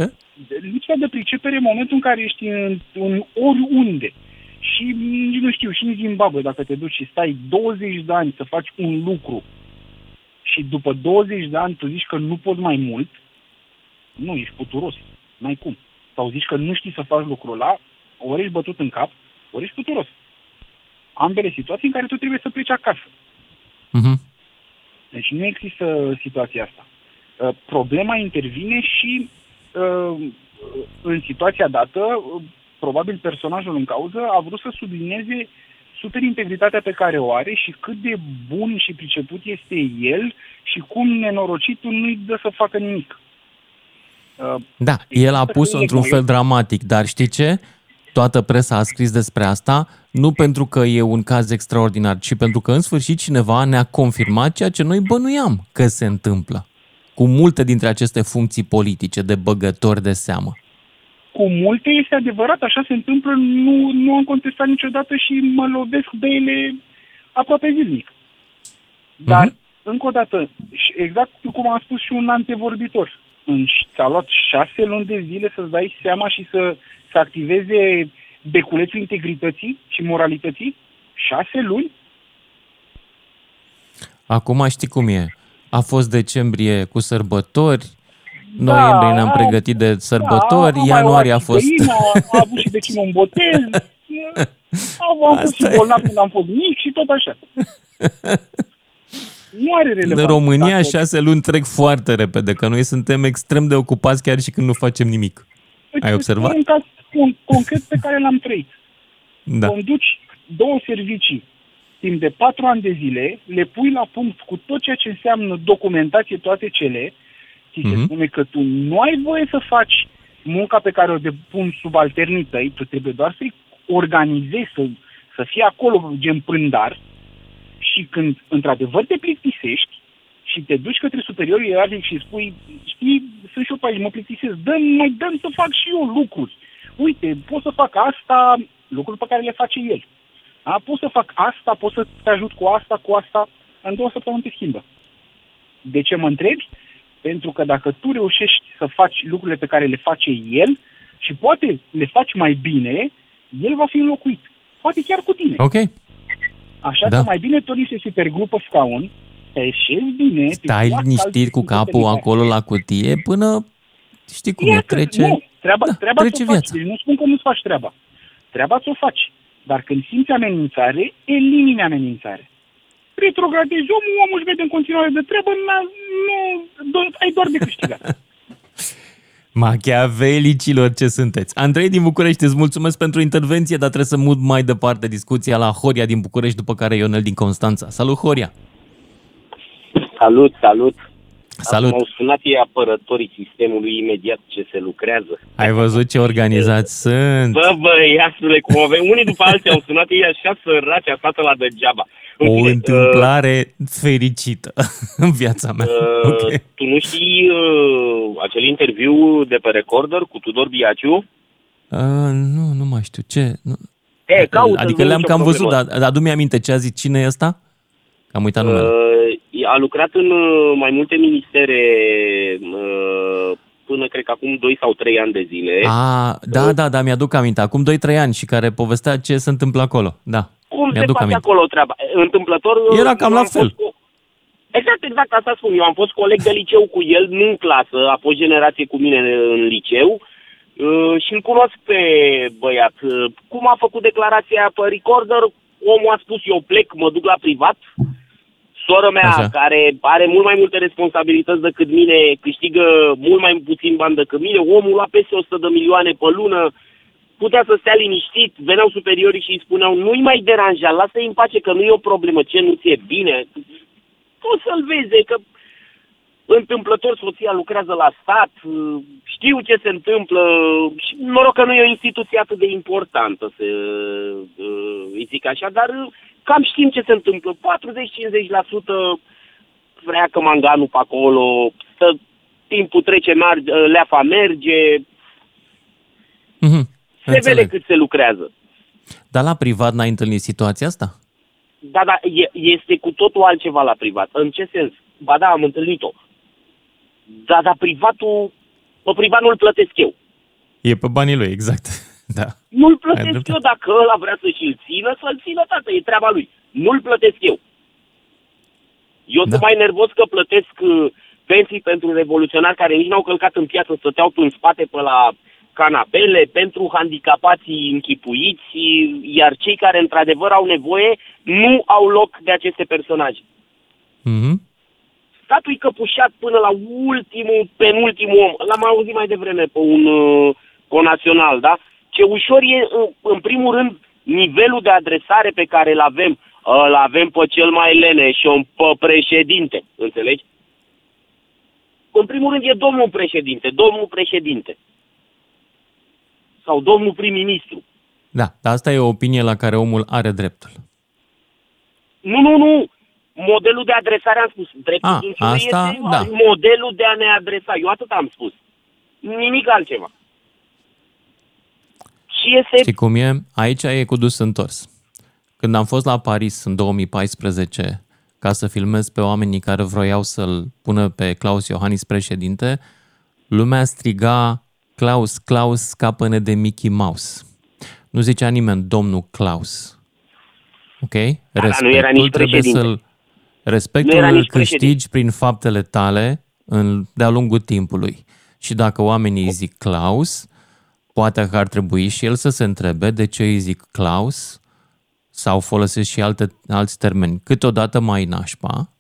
Lipsa de pricepere în momentul în care ești în, în oriunde. Și nici nu știu, și în Zimbabwe, dacă te duci și stai 20 de ani să faci un lucru și după 20 de ani tu zici că nu poți mai mult, nu, ești puturos. N-ai cum. Sau zici că nu știi să faci lucrul ăla, ori ești bătut în cap, ori ești puturos. Ambele situații în care tu trebuie să pleci acasă. Mhm. Deci nu există situația asta. Uh, Problema intervine și uh, în situația dată, uh, probabil personajul în cauză a vrut să sublinieze super integritatea pe care o are și cât de bun și priceput este el și cum nenorocitul nu-i dă să facă nimic. Uh, Da, el a Există pus-o fel într-un de- fel dramatic, dar știi ce? Toată presa a scris despre asta, nu pentru că e un caz extraordinar, ci pentru că în sfârșit cineva ne-a confirmat ceea ce noi bănuiam că se întâmplă cu multe dintre aceste funcții politice de băgători de seamă. cu multe este adevărat, așa se întâmplă, nu, nu am contestat niciodată și mă lovesc de ele aproape zilnic. Dar, încă o dată, și exact cum a spus și un antevorbitor, în, ți-a luat șase luni de zile să-ți dai seama și să, să activeze beculețul integrității și moralității? Șase luni? Acum știi cum e. A fost decembrie cu sărbători, noiembrie ne-am Da, pregătit de sărbători, da, am mai ianuarie a luat și fost... găină, a avut și vecinul un botez, [laughs] am, am fost și Asta e. bolnav când am fost mic și tot așa. [laughs] Nu are relevanță. În România dacă- șase luni trec foarte repede, că noi suntem extrem de ocupați chiar și când nu facem nimic. Ai Îți observat? spun un caz un, concret pe care l-am trăit. Da. Conduci două servicii timp de patru ani de zile, le pui la punct cu tot ceea ce înseamnă documentație, toate cele, ți se Mhm. spune că tu nu ai voie să faci munca pe care o depun subalternii tăi, tu trebuie doar să-i organizezi, să, să fie acolo gen prândar și când într-adevăr te plictisești și te duci către superiorul ierarhic și spui, știi, sunt și eu pe aici, mă plictisesc, dă mai dăm să fac și eu lucruri. Uite, pot să fac asta, lucruri pe care le face el. A, pot să fac asta, pot să te ajut cu asta, cu asta, în două săptămâni te schimbă. De ce mă întrebi? Pentru că dacă tu reușești să faci lucrurile pe care le face el și poate le faci mai bine, el va fi înlocuit. Poate chiar cu tine. Ok. Așa Da. că mai bine tu se supergrupă scaun, te așezi bine, te Stai plac liniștit alții cu sunt capul superioare. acolo la cutie până știi cum e, Iată, trece... Nu, treaba, da, treaba trece ți-o faci. viața. Deci nu spun că nu-ți faci treaba. Treaba ți-o faci. Dar când simți amenințare, elimini amenințare. Retrogradezi omul, omul își vede în continuare de treabă, n-a- nu, do- ai doar de câștigat. [laughs] Machiavelicilor ce sunteți. Andrei din București, îți mulțumesc pentru intervenție, dar trebuie să mut mai departe discuția la Horia din București, după care Ionel din Constanța. Salut, Horia! Salut, salut! Salut! M-au sunat ei apărătorii sistemului imediat ce se lucrează. Ai văzut ce organizați sunt? Bă, băiasule, cum avem unii după alții au sunat ei așa săraci, a stat la degeaba. În O fine, întâmplare fericită [laughs] în viața mea. uh, Ok. Tu nu știi uh, acel interviu de pe recorder cu Tudor Biaciu? Uh, nu, nu mai știu. Ce? Nu. E, caută adică le-am cam văzut, dar, dar adu-mi aminte ce a zis cine e ăsta? Că am uitat numele. Uh, a lucrat în uh, mai multe ministere uh, până cred că acum 2 sau 3 ani de zile. A, da, da, da, mi-aduc aminte. Acum 2-3 ani și care povestea ce se întâmplă acolo. Da, Cum se mi-aduc face aminte. acolo treaba? Întâmplător... Era cam eu la am fel. fost cu- Exact, exact, asta spun. Eu am fost coleg de liceu cu el, nu în clasă, a fost generație cu mine în liceu uh, și îl cunosc pe băiat. Uh, Cum a făcut declarația pe recorder, omul a spus eu plec, mă duc la privat. Sora mea, Așa. care are mult mai multe responsabilități decât mine, câștigă mult mai puțin bani decât mine, omul lua peste 100 de milioane pe lună, putea să stea liniștit, veneau superiorii și îi spuneau nu-i mai deranja, lasă-i în pace că nu e o problemă, ce nu ți-e bine. Poți să-l vezi, că întâmplător soția lucrează la stat, știu ce se întâmplă și noroc că nu e o instituție atât de importantă, să uh, îi zic așa, dar uh, cam știm ce se întâmplă. 40-50% vrea că manganul pe acolo, stă, timpul trece, merge, leafa merge, Mhm, se vede înțeleg. cât se lucrează. Dar la privat n-ai întâlnit situația asta? Da, da, e, este cu totul altceva la privat. În ce sens? Ba da, am întâlnit-o. Da, dar privatul, pe privat nu-l plătesc eu. E pe banii lui, exact. Da. Nu-l Ai plătesc dreptate. eu dacă ăla vrea să și-l țină, să-l țină, tată, e treaba lui. Nu-l plătesc eu. Eu da. sunt mai nervos că plătesc uh, pensii pentru revoluționari care nici n-au călcat în piață, stăteau în spate pe la canapele, pentru handicapații închipuiți, iar cei care într-adevăr au nevoie nu au loc de aceste personaje. Mm-hmm. Statul e căpușat până la ultimul, penultimul om. L-am auzit mai devreme pe un uh, conațional, da? Ce ușor e, în, în primul rând, nivelul de adresare pe care îl avem. Îl avem pe cel mai leneș, pe președinte, înțelegi? În primul rând e domnul președinte, domnul președinte. Sau domnul prim-ministru. Da, dar asta e o opinie la care omul are dreptul. Nu, nu, nu. Modelul de adresare am spus. Dreptul A, dânsului asta, este da. modelul de a ne adresa. Eu atât am spus. Nimic altceva. Și este... Știi cum e? Aici e cu dus întors. Când am fost la Paris în 2014 ca să filmez pe oamenii care vroiau să-l pună pe Claus Iohannis președinte, lumea striga Claus, Claus, scapă de Mickey Mouse. Nu zicea nimeni domnul Claus. Ok? Da, dar nu era nici trebuie președinte. să-l... Nu Respectul era îl nici câștigi președinte. prin faptele tale în, de-a lungul timpului. Și dacă oamenii îi zic Claus, poate că ar trebui și el să se întrebe de ce îi zic Claus sau folosesc și alte, alți termeni câteodată mai nașpa,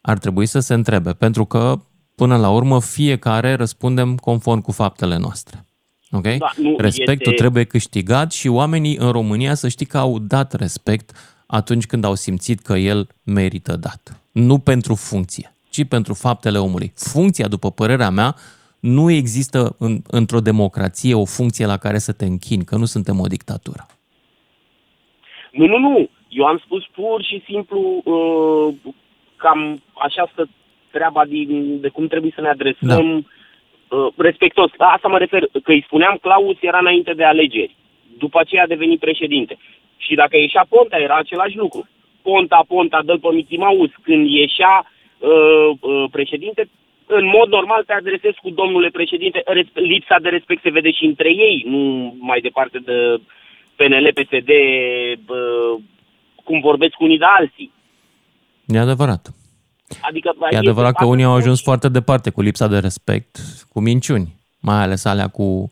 ar trebui să se întrebe, pentru că până la urmă fiecare răspundem conform cu faptele noastre. Ok? Da, nu, Respectul este- trebuie câștigat și oamenii în România să știi că au dat respect atunci când au simțit că el merită dat. Nu pentru funcție, ci pentru faptele omului. Funcția, după părerea mea, nu există în, într-o democrație o funcție la care să te închini, că nu suntem o dictatură. Nu, nu, nu. Eu am spus pur și simplu uh, cam așa stă treaba din, de cum trebuie să ne adresăm da. uh, respectos. La asta mă refer, că îi spuneam Claus era înainte de alegeri. După aceea a devenit președinte. Și dacă ieșea Ponta, era același lucru. Ponta, Ponta, dă pe Mickey Mouse. Când ieșea uh, uh, președinte, în mod normal te adresezi cu domnule președinte. Res- lipsa de respect se vede și între ei, nu mai departe de PNL, PSD, uh, cum vorbesc unii de alții. E adevărat. Adică, E este adevărat că faptul unii au ajuns foarte departe cu lipsa de respect, cu minciuni, mai ales alea cu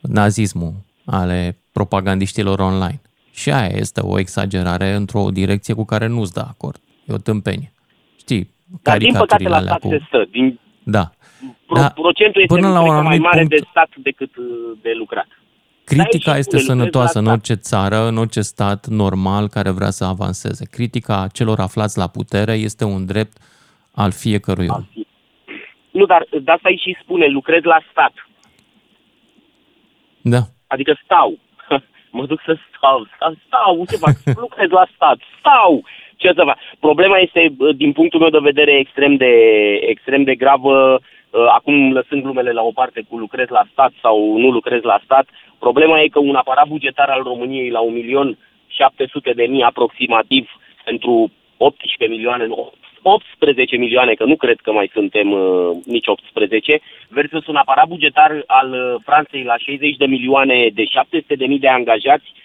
nazismul, ale propagandiștilor online. Și aia este o exagerare într-o direcție cu care nu-ți dă acord. E o tâmpenie. Știi, Dar din păcate caricaturile la alea stat cu... se stă. Din, Da. pro, Da, procentul este până la cred un că, mai anumit mare punct- de stat decât uh, de lucrat. Critica și este spune, lucrez sănătoasă la în stat. orice țară, în orice stat normal care vrea să avanseze. Critica celor aflați la putere este un drept al fiecărui om. Nu, dar de asta aici și spune, lucrez la stat. Da. Adică stau. [laughs] mă duc să stau, stau, stau, ce fac? [laughs] Lucrez la stat, stau. Ce să fac? Problema este, bă, din punctul meu de vedere, extrem de, extrem de gravă. Uh, Acum, lăsând glumele la o parte cu lucrez la stat sau nu lucrez la stat, problema e că un aparat bugetar al României la 1.700.000 de mii aproximativ pentru 18 milioane, nu, 18 milioane, că nu cred că mai suntem uh, nici 18, versus un aparat bugetar al uh, Franței la 60 de milioane de 700 de mii de angajați uh, m,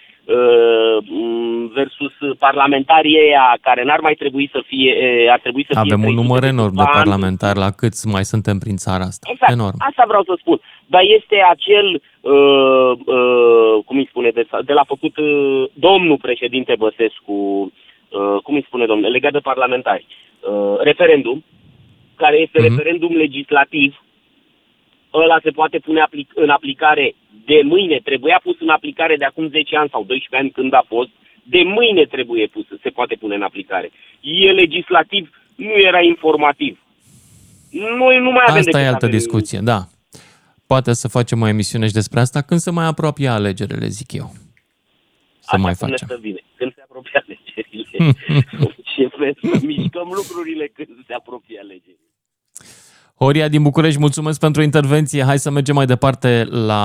versus parlamentarii ăia care n-ar mai trebui să fie, uh, ar trebui să fie Avem un 300 număr enorm de câțiva ani. parlamentari la câți mai suntem prin țara asta. Exact, Enorm. asta vreau să spun. Dar este acel, uh, uh, cum îi spune, de, de la făcut uh, domnul președinte Băsescu, uh, cum îi spune domnule, legat de parlamentari, uh, referendum, care este Mhm. referendum legislativ, ăla se poate pune aplic- în aplicare de mâine, trebuia pus în aplicare de acum 10 ani sau 12 ani când a fost, de mâine trebuie pus, se poate pune în aplicare. E legislativ, nu era informativ. Noi nu mai avem Asta decât e să altă avem- discuție, da. Poate să facem o emisiune și despre asta când se mai apropie alegerile, zic eu. Să mai Cum ne facem. stă bine. Când se apropie alegerile. [laughs] Ce vrem, mișcăm lucrurile când se apropie alegerile. Horia din București, mulțumesc pentru intervenție. Hai să mergem mai departe la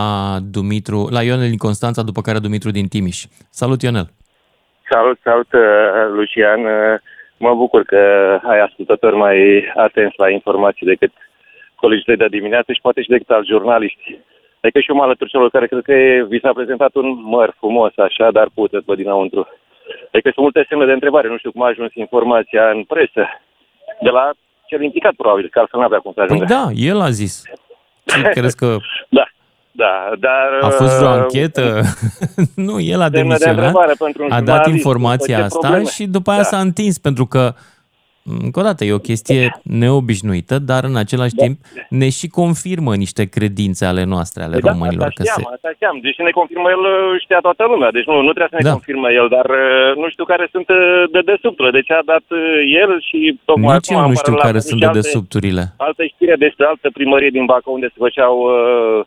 Dumitru, la Ionel din Constanța, după care Dumitru din Timiș. Salut, Ionel! Salut, salut, uh, Lucian. Uh, Mă bucur că ai ascultători mai atenți la informații decât colegii tăi de dimineață și poate și decât al jurnaliști. Adică și eu mă alătur celor care cred că e- vi s-a prezentat un măr frumos, așa, dar puteți pe dinăuntru. Adică sunt multe semne de întrebare. Nu știu cum a ajuns informația în presă. De la cel implicat, probabil, că altfel n-avea cum să Păi ajungă. da, el a zis. Ce [laughs] crezi că Da, da, dar... a fost vreo uh, anchetă? [laughs] nu, el a semne de demisionat, întrebare pentru un a dat jurnalist, informația ce asta probleme? și după aia Da. s-a întins pentru că încă o dată, e o chestie neobișnuită, dar în același timp ne și confirmă niște credințe ale noastre, ale Păi da, românilor. asta Că se... știam, asta știam. Deci ne confirmă el, uh, știa toată lumea. Deci nu, nu trebuie să ne Da. confirmă el, dar uh, nu știu care sunt uh, de desubturile. Deci a dat uh, el și tocmai Nici acum eu am nu știu parlat care cu sunt și de alte- desubturile. Altă știre despre altă primărie din Bacău unde se făceau uh,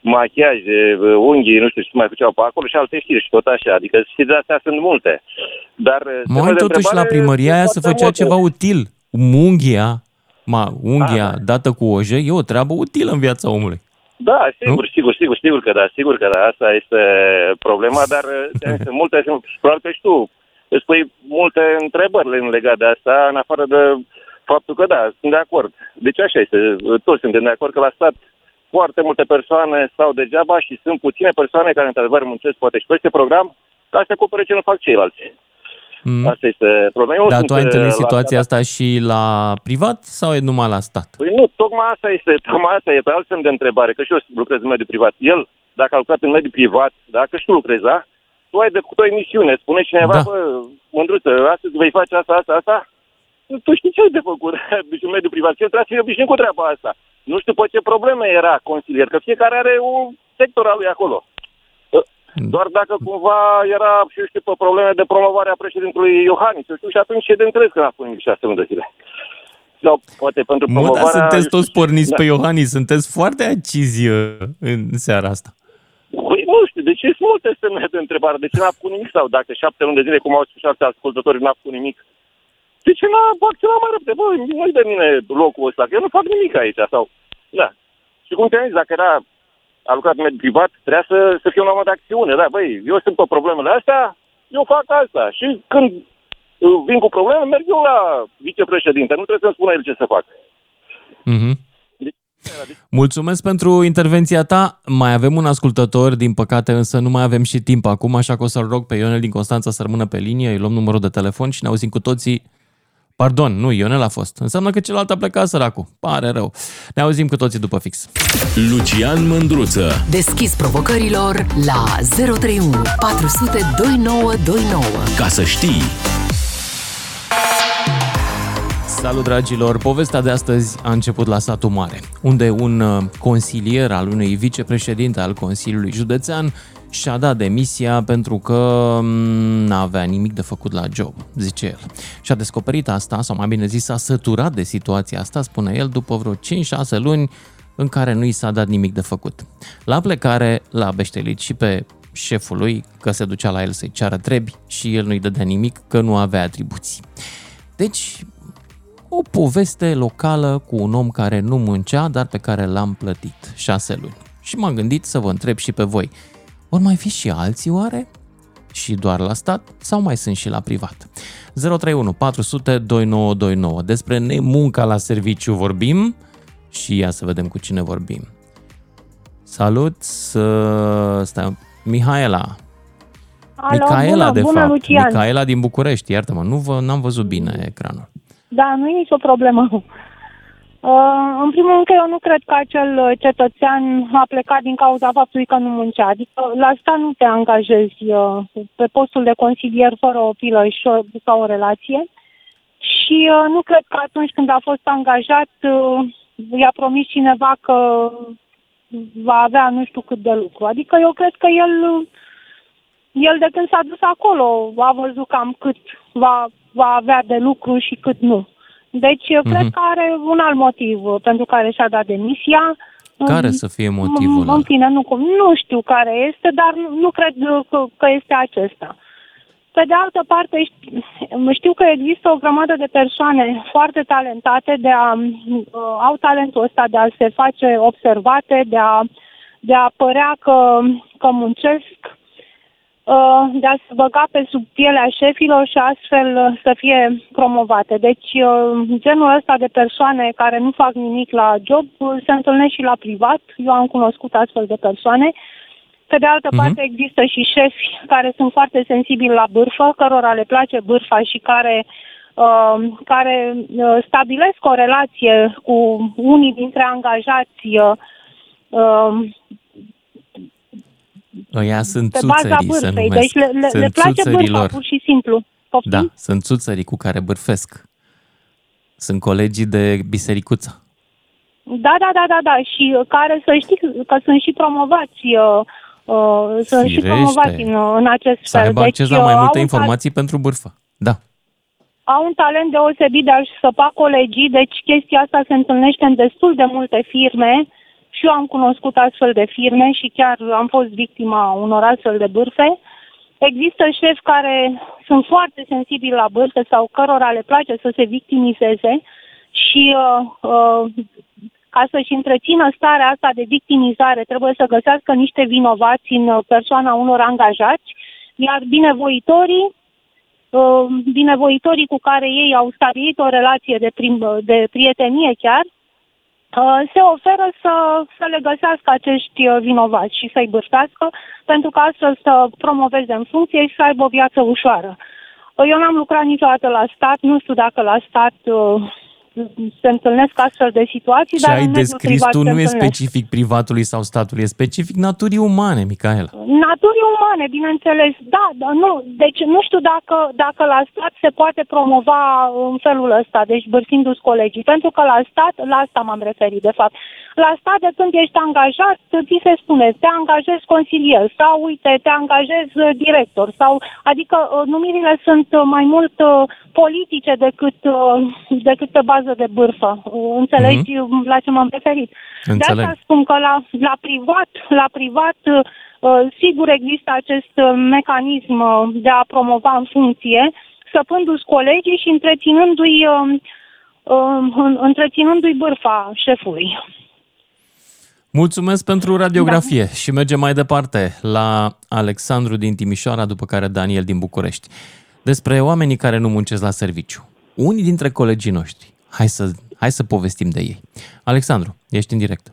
machiaje, uh, unghii, nu știu ce mai făceau pe acolo și alte știri și tot așa. Adică știți, astea sunt multe. Dar uh, semnele Mai de totuși la întrebare primăria aia sunt se foarte făcea multe. ceva util. Unghia, ma, unghia Ah. dată cu oje e o treabă utilă în viața omului. Da, sigur, sigur, sigur, sigur că da, sigur că da, asta este problema, dar uh, [laughs] sunt multe, sunt, probabil că și tu îți pui multe întrebări legate de asta, în afară de faptul că da, sunt de acord. Deci așa este, toți suntem de acord că la stat foarte multe persoane stau degeaba și sunt puține persoane care într-adevăr muncesc poate și peste program ca să acopere ce nu fac ceilalți. Mm. Asta este problema. Eu Dar sunt, tu ai întâlnit uh, la situația asta și la privat sau e numai la stat? Păi nu, tocmai asta este, [laughs] tocmai asta e pe alt semn de întrebare, că și eu lucrez în mediul privat. El, dacă a lucrat în mediul privat, dacă și tu lucrezi, da? Tu ai de o emisiune, spune cineva, Da. da. bă, mândruță, astăzi vei face asta, asta, asta? Tu știi ce ai de făcut [laughs] deci în mediul privat, el trebuie să fie obișnuit cu treaba asta. Nu știu pe ce probleme era consilier, că fiecare are un sector al lui acolo. Doar dacă cumva era, și eu știu, pe probleme de promovare a președintelui Iohannis, eu știu, și atunci e de înțeles că n-a pus nimic șase luni de zile. Sau poate pentru Mă, dar promovarea... sunteți toți porniți Da. pe Iohannis, sunteți foarte acizi uh, în seara asta. Păi nu știu, de ce sunt multe semne de întrebare? De ce n-a făcut nimic? Sau dacă șapte luni de zile, cum au spus și alți ascultători, n-a făcut nimic? De ce n-a acționat mai repede? Bă, nu-i de mine locul ăsta, că eu nu fac nimic aici. Sau, da. Și cum te-am zis, dacă era a lucrat în mediul privat, trebuia să, să fie un om de acțiune. Da, băi, eu sunt pe problemele astea, eu fac asta. Și când uh, vin cu probleme, merg eu la vicepreședinte. Nu trebuie să-mi spună el ce să fac. Mhm. Mulțumesc pentru intervenția ta. Mai avem un ascultător, din păcate însă nu mai avem și timp acum, așa că o să-l rog pe Ionel din Constanța să rămână pe linie, îi luăm numărul de telefon și ne auzim cu toții. Pardon, nu, Ionel a fost. Înseamnă că celălalt a plecat săracul. Pare rău. Ne auzim cu toții după fix. Lucian Mândruță. Deschis provocărilor la 031 400 2929. Ca să știi. Salut dragilor! Povestea de astăzi a început la satul mare, unde un uh, consilier al unui vicepreședinte al Consiliului Județean și-a dat demisia pentru că nu avea nimic de făcut la job, zice el. Și-a descoperit asta, sau mai bine zis, s-a săturat de situația asta, spune el, după vreo 5-6 luni în care nu i s-a dat nimic de făcut. La plecare l-a beștelit și pe șeful lui că se ducea la el să-i ceară trebi și el nu-i dădea nimic că nu avea atribuții. Deci, o poveste locală cu un om care nu muncea, dar pe care l-am plătit șase luni. Și m-am gândit să vă întreb și pe voi, vor mai fi și alții oare? Și doar la stat sau mai sunt și la privat? 031 400 2929. Despre nemunca la serviciu vorbim și ia să vedem cu cine vorbim. Salut, să... stai, Mihaela. Alo, Micaela, bună, de bună, fapt. Lucian. Micaela din București, iartă-mă, nu vă, n-am văzut bine ecranul. Da, nu e nicio problemă. Uh, în primul rând că eu nu cred că acel uh, cetățean a plecat din cauza faptului că nu muncea. Adică la asta nu te angajezi uh, pe postul de consilier fără o pilă și o, sau o relație. Și uh, nu cred că atunci când a fost angajat uh, i-a promis cineva că va avea nu știu cât de lucru. Adică eu cred că el, el de când s-a dus acolo a văzut cam cât va, va avea de lucru și cât nu. Deci eu cred că are un alt motiv uh, pentru care și-a dat demisia. Care Mm, să fie motivul În ăla? fine, nu, nu știu care este, dar nu, nu cred uh, că, că este acesta. Pe de altă parte, ști- știu că există o grămadă de persoane foarte talentate de a, uh, au talentul ăsta de a se face observate, de a, de a părea că, că muncesc, uh, de a se băga pe sub pielea șefilor și astfel uh, să fie promovate. Deci, uh, genul ăsta de persoane care nu fac nimic la job uh, se întâlnesc și la privat. Eu am cunoscut astfel de persoane. Pe de altă Mhm. parte, există și șefi care sunt foarte sensibili la bârfă, cărora le place bârfa și care uh, care uh, stabilesc o relație cu unii dintre angajați uh, uh, Ăia sunt pe baza țuțării, se bârfei. numesc. Deci le, le, sunt le place bârfa, țuțărilor. pur și simplu. Poftim? Da, sunt țuțării cu care bârfesc. Sunt colegii de bisericuța. Da, da, da, da, da. Și uh, care să știi că sunt și promovați, uh, uh, sunt și Firește. promovați în, în acest Să fel. aibă acces la uh, mai au multe un informații pentru bârfă. Da. au un talent deosebit de a-și săpa colegii, deci chestia asta se întâlnește în destul de multe firme și eu am cunoscut astfel de firme și chiar am fost victima unor astfel de bârfe. Există șefi care sunt foarte sensibili la bârfe sau cărora le place să se victimizeze și uh, uh, ca să-și întrețină starea asta de victimizare trebuie să găsească niște vinovați în uh, persoana unor angajați, iar binevoitorii uh, binevoitorii cu care ei au stabilit o relație de, prim, de prietenie chiar, uh, se oferă să, să le găsească acești uh, vinovați și să-i bârfească, pentru că astfel să promoveze în funcție și să aibă o viață ușoară. Uh, Eu n-am lucrat niciodată la stat, nu știu dacă la stat uh, se întâlnesc astfel de situații, Ce dar ai în mediul descris privat tu se nu e întâlnesc. specific privatului sau statului, e specific naturii umane, Micaela. Naturii umane, bineînțeles, da, dar nu, deci nu știu dacă, dacă la stat se poate promova în felul ăsta, deci bărsindu-ți colegii, pentru că la stat, la asta m-am referit de fapt, la stat de când ești angajat, ți se spune, te angajezi consilier sau uite, te angajezi uh, director sau, adică uh, numirile sunt uh, mai mult uh, politice decât, uh, decât pe bază de bârfă. Uh, Înțelegi mm-hmm. la ce m-am referit? Înțeleg. De asta spun că la, la privat, la privat, uh, sigur există acest uh, mecanism uh, de a promova în funcție, săpându-ți colegii și întreținându-i, uh, uh, în- întreținându-i bârfa șefului. Mulțumesc pentru radiografie da. și mergem mai departe la Alexandru din Timișoara, după care Daniel din București. Despre oamenii care nu muncesc la serviciu. Unii dintre colegii noștri. Hai să, hai să povestim de ei. Alexandru, ești în direct.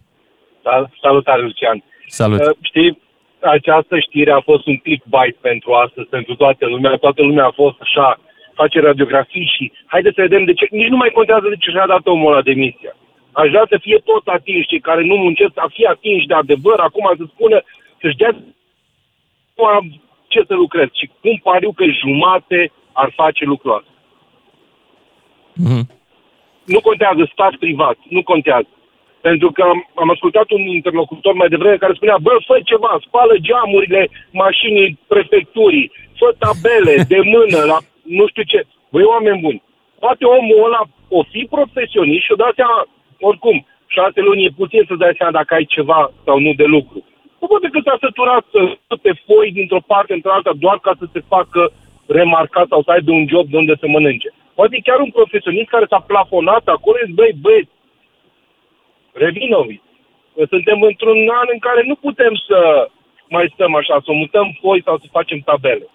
Sal- Salutare, Lucian. Salut. Uh, știi, această știre a fost un clickbait pentru astăzi, pentru toată lumea. Toată lumea a fost așa, face radiografii și haideți să vedem de ce. Nici nu mai contează de ce și-a dat omul la demisia. Aș vrea să fie tot atinși cei care nu muncesc, să fie atinși de adevăr. Acum să spună, să-și dea nu am ce să lucrez. Și cum pariu că jumate ar face lucrul ăsta. Mm-hmm. Nu contează stat privat, nu contează. Pentru că am, am ascultat un interlocutor mai devreme care spunea, bă, fă ceva, spală geamurile mașinii prefecturii, fă tabele de mână la nu știu ce. Băi, oameni buni, poate omul ăla o fi profesionist și o da seama, oricum, șase luni e puțin să dai seama dacă ai ceva sau nu de lucru. Nu poate că s-a săturat să pe foi dintr-o parte într-alta doar ca să se facă remarcat sau să aibă un job de unde să mănânce. Poate chiar un profesionist care s-a plafonat acolo și zice, băi, băi, revinovi. Suntem într-un an în care nu putem să mai stăm așa, să mutăm foi sau să facem tabele.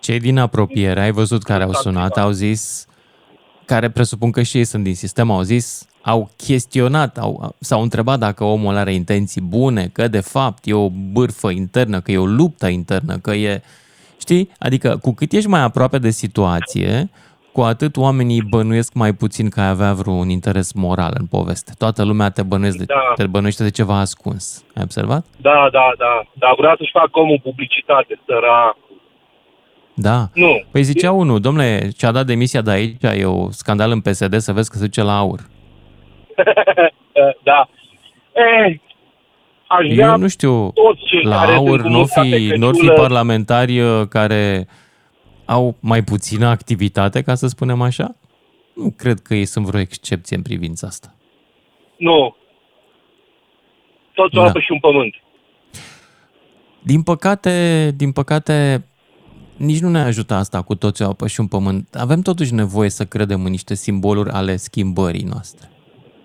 Cei din apropiere, ai văzut care au sunat, au zis, care presupun că și ei sunt din sistem, au zis, au chestionat, au, s-au întrebat dacă omul are intenții bune, că de fapt e o bârfă internă, că e o luptă internă, că e... Știi? Adică cu cât ești mai aproape de situație, cu atât oamenii bănuiesc mai puțin că ai avea vreun interes moral în poveste. Toată lumea te, bănuiesc de, Da. te bănuiește de ceva ascuns. Ai observat? Da, da, da. Dar vrea să-și facă omul publicitate, săra. Da. Nu. Păi zicea unul, domnule, ce-a dat demisia de aici, e o scandal în PSD, să vezi că se duce la aur. [laughs] da. Eh, aș vrea Eu nu știu, toți cei la care aur sunt cu nu mâța pe fi, nu fi căciulă- parlamentari uh, care au mai puțină activitate, ca să spunem așa? Nu cred că ei sunt vreo excepție în privința asta. Nu. Toți Da. o apă și un pământ. Din păcate, din păcate, nici nu ne ajută asta cu toți o apă și un pământ. Avem totuși nevoie să credem în niște simboluri ale schimbării noastre.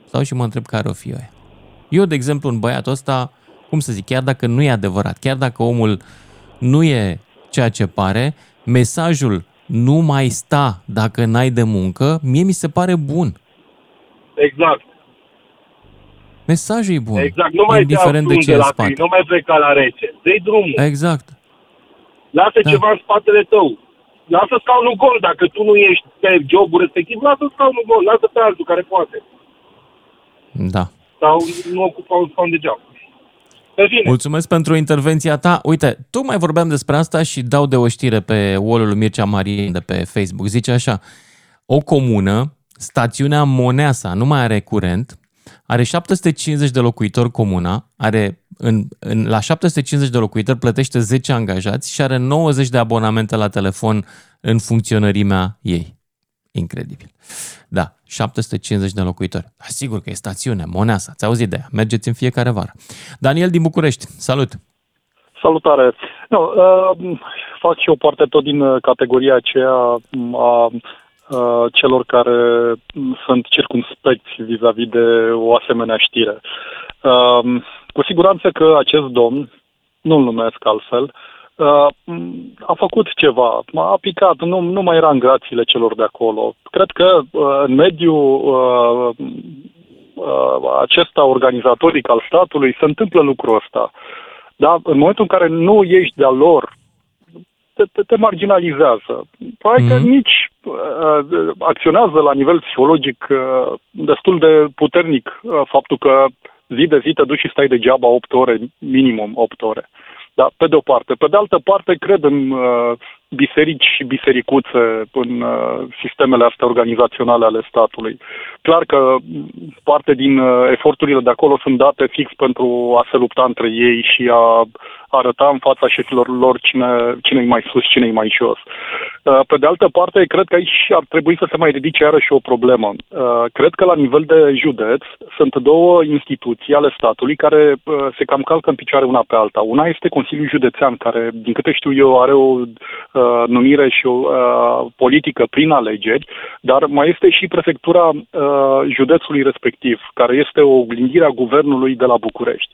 Sau și mă întreb care o fi ăia. Eu, de exemplu, în băiatul ăsta, cum să zic, chiar dacă nu e adevărat, chiar dacă omul nu e ceea ce pare, mesajul nu mai sta dacă n-ai de muncă, mie mi se pare bun. Exact. Mesajul e bun. Exact. Nu mai te indiferent de ce ascunde e în la spate. tine, nu mai pleca la rece. Dă-i drumul. Exact. Lasă Da. ceva în spatele tău. lasă scaunul gol. Dacă tu nu ești pe jobul respectiv, lasă scaunul gol. Lasă pe altul care poate. Da. Sau nu ocupa un scaun degeaba. Pe fine. Mulțumesc pentru intervenția ta. Uite, tocmai vorbeam despre asta și dau de o știre pe wall lui Mircea Marie de pe Facebook. Zice așa, o comună, stațiunea Moneasa, nu mai are curent, are 750 de locuitori comuna, are în, în, la 750 de locuitori plătește 10 angajați și are 90 de abonamente la telefon în funcționărimea ei. Incredibil. Da, 750 de locuitori. Da, sigur că e stațiune, Moneasa, ți auzit de ea. Mergeți în fiecare vară. Daniel din București, salut! Salutare! No, uh, fac și o parte tot din uh, categoria aceea mm, a uh, celor care mm, sunt circumspecți vis-a-vis de o asemenea știre. Uh, cu siguranță că acest domn, nu-l numesc altfel, uh, a făcut ceva, a picat, nu, nu mai era în grațiile celor de acolo. Cred că uh, în mediul uh, uh, acesta organizatoric al statului se întâmplă lucrul ăsta. Da? În momentul în care nu ești de-a lor, te, te, te marginalizează. Probabil mm-hmm. că nici uh, acționează la nivel psihologic uh, destul de puternic uh, faptul că zi de zi te duci și stai degeaba 8 ore, minimum 8 ore. Da, pe de o parte. Pe de altă parte, cred în uh, biserici și bisericuțe, în uh, sistemele astea organizaționale ale statului. Clar că parte din uh, eforturile de acolo sunt date fix pentru a se lupta între ei și a arăta în fața șefilor lor cine, cine e mai sus, cine e mai jos. Uh, pe de altă parte, cred că aici ar trebui să se mai ridice iarăși o problemă. Uh, cred că la nivel de județ sunt două instituții ale statului care uh, se cam calcă în picioare una pe alta. Una este Consiliul Județean, care, din câte știu eu, are o numire și o politică prin alegeri, dar mai este și prefectura județului respectiv, care este o oglindire a guvernului de la București.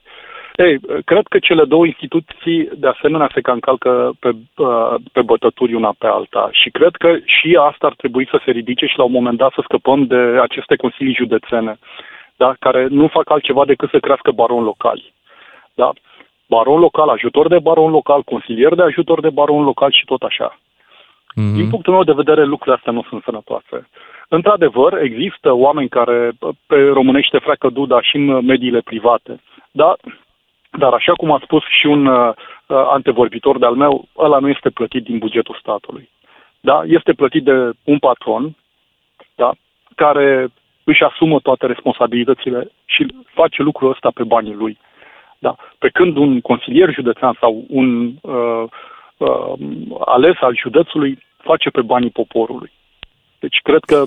Ei, cred că cele două instituții de asemenea se încalcă pe, uh, pe bătături una pe alta și cred că și asta ar trebui să se ridice și la un moment dat să scăpăm de aceste consilii județene, da? care nu fac altceva decât să crească baron locali. Da? Baron local, ajutor de baron local, consilier de ajutor de baron local și tot așa. Mm-hmm. Din punctul meu de vedere, lucrurile astea nu sunt sănătoase. Într-adevăr, există oameni care pe românește freacă duda și în mediile private, dar dar așa cum a spus și un uh, uh, antevorbitor de-al meu, ăla nu este plătit din bugetul statului. Da? Este plătit de un patron da? care își asumă toate responsabilitățile și face lucrul ăsta pe banii lui. Da? Pe când un consilier județean sau un uh, uh, ales al județului face pe banii poporului. Deci cred că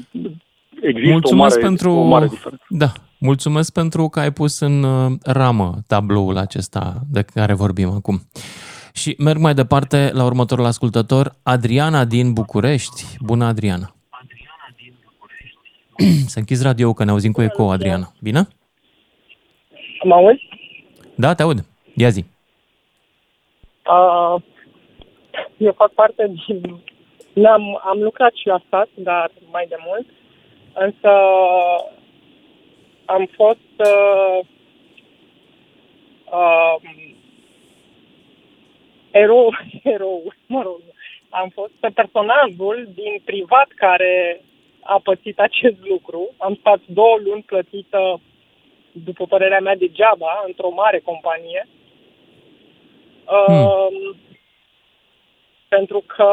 există Mulțumesc o mare, pentru... o mare diferență. Da, mulțumesc pentru că ai pus în uh, ramă tabloul acesta de care vorbim acum. Și merg mai departe la următorul ascultător, Adriana din București. Bună, Adriana! [clears throat] Să închizi radio că ne auzim cu eco, Adriana. Bine? Mă auzi? Da, te aud. Ia zi. Uh, eu fac parte din... Am, am lucrat și la stat, dar mai de mult. Însă am fost uh, uh, erou, [laughs] erou, mă rog, am fost pe personajul din privat care a pățit acest lucru. Am stat două luni plătită, după părerea mea, degeaba, într-o mare companie. Hmm. Uh, pentru că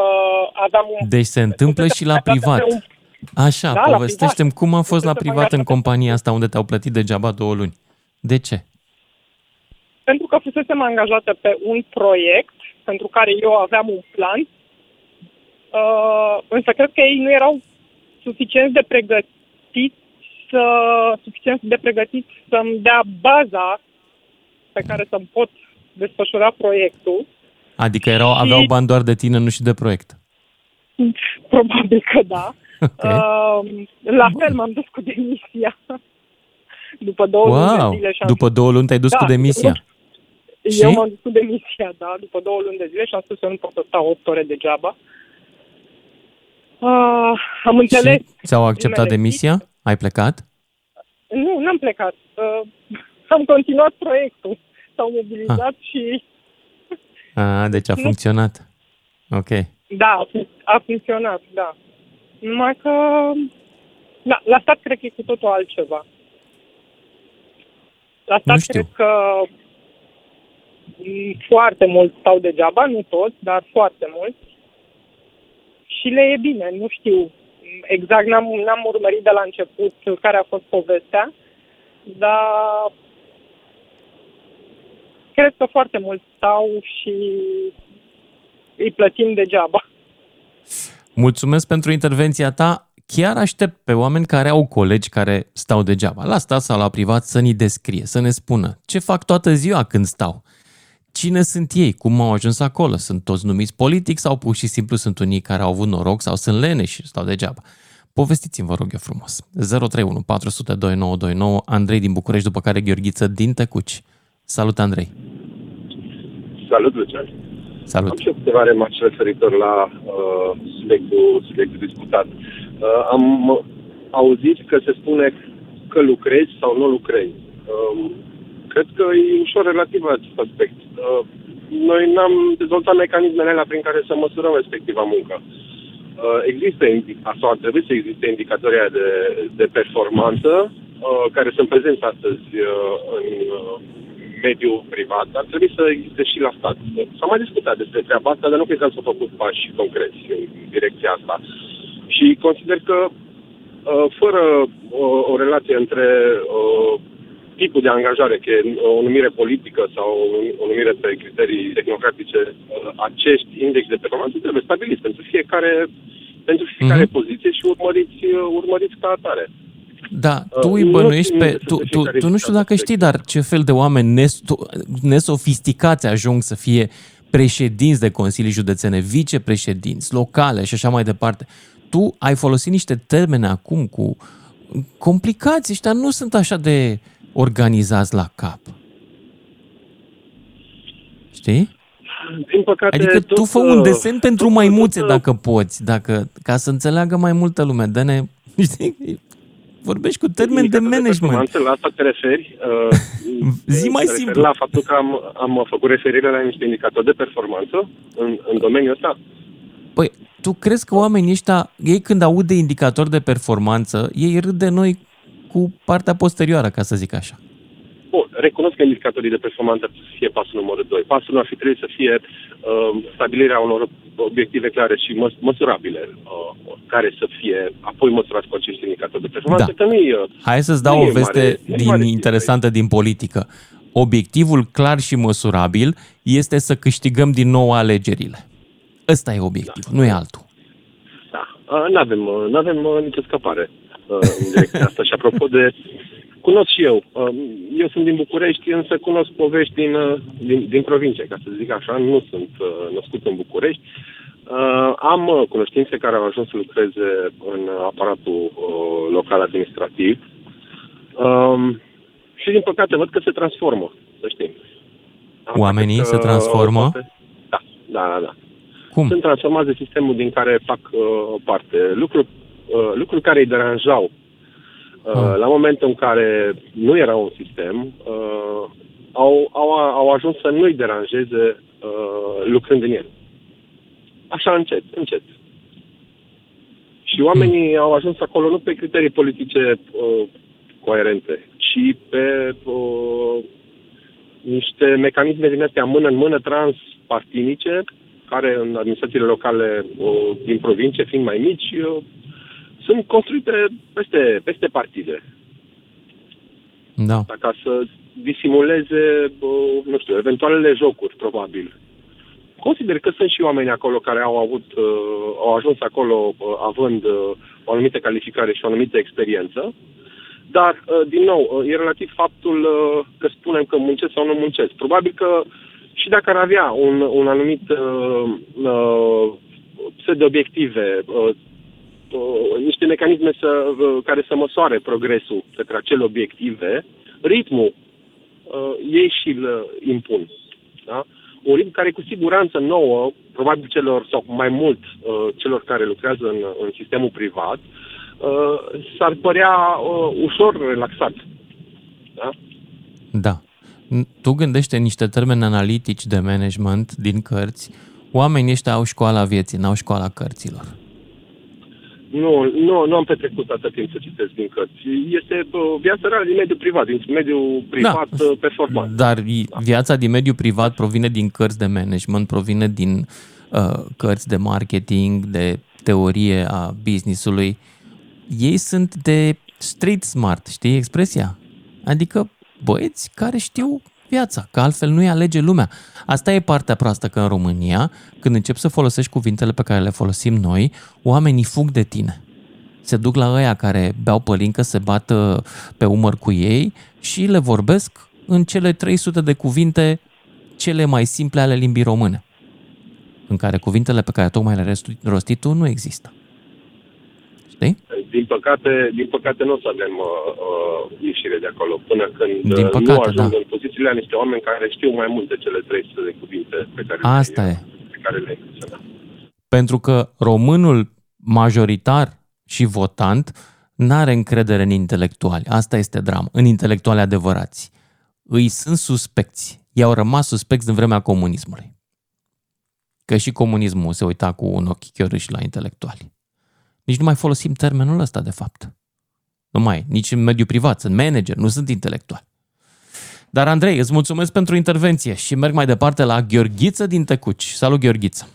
aveam un... Deci se întâmplă și la privat. Un Așa, Da, la povestește-mi cum a fost la Fusesem privat în angajată. compania asta unde te-au plătit degeaba două luni. De ce? pentru că fusesem angajată pe un proiect pentru care eu aveam un plan, uh, însă cred că ei nu erau suficient de pregătiți să, suficient de pregătiți să-mi dea baza pe care să-mi pot desfășura proiectul. Adică erau, Și- aveau bani doar de tine, nu și de proiect. [laughs] Probabil că da. [laughs] Ok. Uh, la fel m-am dus cu demisia. [laughs] După două luni de Wow! zile și am După două luni te-ai dus Da, cu demisia. Eu Și? m-am dus cu demisia, da, după două luni de zile și am spus eu nu pot să stau 8 ore degeaba. Uh, am înțeles. Și ți-au acceptat primele demisia? Ai plecat? Nu, n-am plecat. Uh, am continuat proiectul. S-au mobilizat și A, deci a Nu. funcționat. Ok. Da, a fun- a funcționat, da. Numai că da, la stat cred că e cu totul altceva. La stat Nu știu. cred că mm, foarte mulți stau degeaba, nu toți, dar foarte mulți. Și le e bine, nu știu exact, n-am, n-am urmărit de la început care a fost povestea, dar cred că foarte mulți stau și îi plătim degeaba. Mulțumesc pentru intervenția ta. Chiar aștept pe oameni care au colegi care stau degeaba, la stat sau la privat, să ni descrie, să ne spună ce fac toată ziua când stau. Cine sunt ei? Cum au ajuns acolo? Sunt toți numiți politic sau pur și simplu sunt unii care au avut noroc sau sunt lene și stau degeaba? Povestiți-mi, vă rog eu frumos. 031 400 2929, Andrei din București, după care Gheorghiță din Tăcuci. Salut, Andrei! Salut, Lucian. Salut! Am și eu câteva remarci referitor la uh, subiectul, subiectul discutat. Uh, am auzit că se spune că lucrezi sau nu lucrezi. Uh, cred că e ușor relativ acest aspect. Uh, noi n-am dezvoltat mecanismele alea prin care să măsurăm respectiva muncă. Uh, există, indi- sau ar trebui să existe indicatori aia de, de performanță uh, care sunt prezenți astăzi uh, în uh, mediul privat, ar trebui să existe și la stat. S-a mai discutat despre treaba asta, dar nu cred că s-au făcut pași concreți în direcția asta. Și consider că uh, fără o, o relație între uh, tipul de angajare, că e o numire politică sau o numire pe criterii tehnocratice, uh, acești index de performanță trebuie stabiliți pentru fiecare, pentru fiecare Mhm. poziție și urmăriți, uh, urmăriți ca atare. Da, tu Uh, îi nu bănuiești țin pe... de Tu, tu, fiecare tu nu știu dacă știi, dar ce fel de oameni nes, tu- nesofisticați ajung să fie președinți de consilii județene, vicepreședinți, locale și așa mai departe. Tu ai folosit niște termene acum cu complicații, ăștia nu sunt așa de organizați la cap. Știi? Din păcate, Adică tu tot, fă un uh, desen pentru tot- maimuțe tot, dacă poți, dacă, ca să înțeleagă mai multă lume. Dă-ne, [laughs] știi, vorbești cu termeni de management. performanță, la asta te referi? Uh, [laughs] Zi mai te referi simplu. La faptul că am, am făcut referire la niște indicatori de performanță în, în domeniul ăsta? Păi, tu crezi că oamenii ăștia, ei când aud de indicator de performanță, ei râd de noi cu partea posterioară, ca să zic așa. Bun, recunosc că indicatorii de performanță ar trebui să fie pasul numărul 2. Pasul 1 ar fi trebuit să fie uh, stabilirea unor obiective clare și măs- măsurabile, uh, care să fie apoi măsurați cu acești indicatori de performanță, Da. că nu e... uh, Hai să-ți nu dau o e veste mare- nu e din mare interesantă din politică. Obiectivul clar și măsurabil este să câștigăm din nou alegerile. Ăsta e obiectivul, nu e altul. Nu avem uh, avem uh, nicio scăpare uh, în direcția asta. Și apropo de... Cunosc și eu. Uh, Eu sunt din București, însă cunosc povești din, uh, din, din provincie, ca să zic așa. Nu sunt uh, născut în București. Uh, Am uh, cunoștințe care au ajuns să lucreze în aparatul uh, local administrativ. Um, Și din păcate văd că se transformă, să știm. Oamenii se Că, transformă? poate- Da, da, da. da. Cum? Sunt transformați de sistemul din care fac uh, parte. Lucruri, uh, lucruri care îi deranjau uh, Ah. la momentul în care nu era un sistem, uh, au, au, au ajuns să nu-i deranjeze uh, lucrând în el. Așa încet, încet. Și oamenii Hmm. au ajuns acolo nu pe criterii politice uh, coerente, ci pe uh, niște mecanisme din astea mână în mână transpartinice, care în administrațiile locale uh, din provincie, fiind mai mici, uh, sunt construite peste, peste partide. Da. Asta ca să disimuleze, uh, nu știu, eventualele jocuri, probabil. Consider că sunt și oameni acolo care au avut, uh, au ajuns acolo uh, având uh, o anumită calificare și o anumită experiență, dar, uh, din nou, uh, e relativ faptul uh, că spunem că muncesc sau nu muncesc. Probabil că și dacă ar avea un, un anumit uh, uh, set de obiective, uh, uh, niște mecanisme să, uh, care să măsoare progresul către acele obiective, ritmul uh, ei și îl uh, impun. Da? Un ritm care cu siguranță nouă, probabil celor, sau mai mult uh, celor care lucrează în, în sistemul privat, uh, s-ar părea uh, ușor relaxat. Da? Da. N- Tu gândește niște termeni analitici de management din cărți, Oamenii ăștia au școala vieții, n-au școala cărților. Nu, nu, nu am petrecut atât timp să citesc din cărți. Este uh, viața reală din mediul privat, din mediul privat da. performant. Dar viața din mediul privat provine din cărți de management, provine din uh, cărți de marketing, de teorie a businessului. Ei sunt de street smart, știi expresia? Adică băieți care știu viața, că altfel nu-i alege lumea. Asta e partea proastă, că în România, când începi să folosești cuvintele pe care le folosim noi, oamenii fug de tine. Se duc la ăia care beau pălincă, se bată pe umăr cu ei și le vorbesc în cele 300 de cuvinte cele mai simple ale limbii române, în care cuvintele pe care tocmai le-ai rostit tu nu există. Știi? Din păcate, din păcate nu o să avem uh, uh, ieșire de acolo până când din uh, păcate, nu ajung da. în pozițiile niște oameni care știu mai mult de cele 300 de cuvinte pe care, Asta le, e. pe care le menționăm. Pentru că românul majoritar și votant n-are încredere în intelectuali. Asta este dram, în intelectuali adevărați. Îi sunt suspecți. I-au rămas suspecți din vremea comunismului. Că și comunismul se uita cu un ochi chiorâși la intelectuali. Nici nu mai folosim termenul ăsta, de fapt. Nu mai, nici în mediul privat, sunt manager, nu sunt intelectual. Dar, Andrei, îți mulțumesc pentru intervenție și merg mai departe la Gheorghiță din Tăcuci. Salut, Gheorghiță!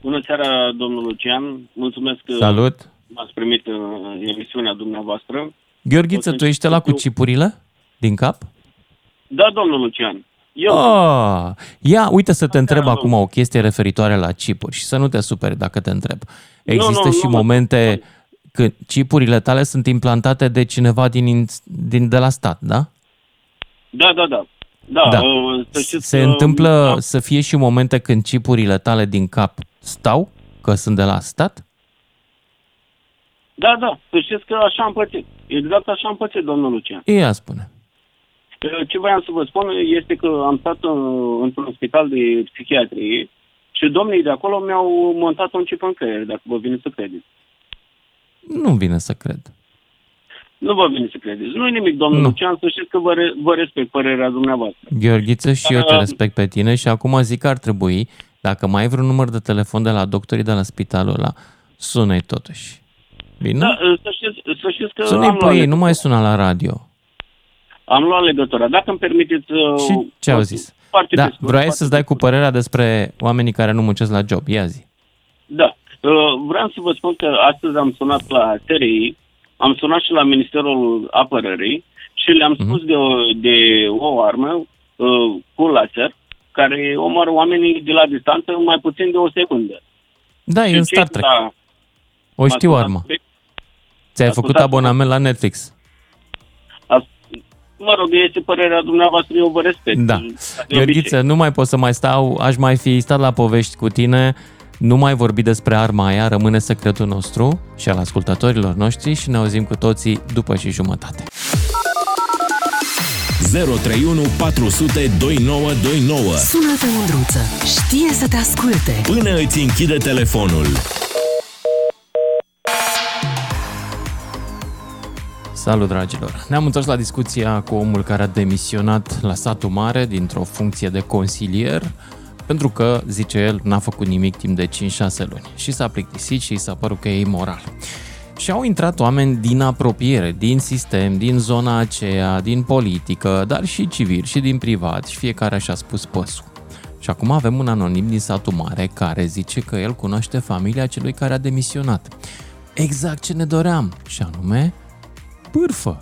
Bună seara, domnul Lucian. Mulțumesc că Salut! m-ați primit în emisiunea dumneavoastră. Gheorghiță, tu ești la cu cipurile din cap? Da, domnul Lucian. Eu, Ah, ia, uite să te întreb acum o chestie referitoare la chipuri și să nu te superi dacă te întreb. Există nu, și nu mă- momente când chipurile tale sunt implantate de cineva din, din de la stat, da? da, da, da. Da, Da. uh, să știți Se că- întâmplă da. să fie și momente când chipurile tale din cap stau, că sunt de la stat? Da, da, să știți că așa am pățit. Exact așa am pățit, domnul Lucian. Ia spune. Uh, Ce voiam să vă spun este că am stat uh, într-un spital de psihiatrie și domnii de acolo mi-au montat un chip în creier, dacă vă vine să credeți. Nu vine să cred. Nu vă vine să credeți. Nu e nimic, domnul Nu. Lucian, să știți că vă, re- vă respect părerea dumneavoastră. Gheorghiță, și eu te Da. respect pe tine și acum zic că ar trebui, dacă mai ai vreun număr de telefon de la doctorii de la spitalul ăla, sună-i totuși. Bine? Da, uh, să știți, să știți că Sună-i am pe luat, ei, nu mai suna la radio. am luat legătura. Dacă îmi permiteți... uh, Și ce au zis? Foarte Da, pe scurt, vrei foarte să-ți dai cu părerea despre oamenii care nu muncesc la job. Ia zi. Da. Uh, Vreau să vă spun că astăzi am sunat la TRI, am sunat și la Ministerul Apărării și le-am Mhm. spus de o, de o armă uh, cu laser care omoară oamenii de la distanță în mai puțin de o secundă. Da, e Și în cei Star de Trek. la- O știu ascultați- armă. Ți-ai făcut ascultați- abonament la Netflix. As- Mă rog, este părerea dumneavoastră, eu vă respect. Da. De obicei. Gheorghiță, nu mai pot să mai stau, aș mai fi stat la povești cu tine, nu mai vorbi despre arma aia, rămâne secretul nostru și al ascultătorilor noștri și ne auzim cu toții după și jumătate. 031 400 2929 Sună-te, Mândruță. Știe să te asculte. Până îți închide telefonul. Salut, dragilor! Ne-am întors la discuția cu omul care a demisionat la satul mare dintr-o funcție de consilier pentru că, zice el, n-a făcut nimic timp de 5-6 luni și s-a plictisit și și s-a părut că e imoral. Și au intrat oameni din apropiere, din sistem, din zona aceea, din politică, dar și civil și din privat și fiecare și-a spus păsul. Și acum avem un anonim din satul mare care zice că el cunoaște familia celui care a demisionat. Exact ce ne doream, și anume bârfă.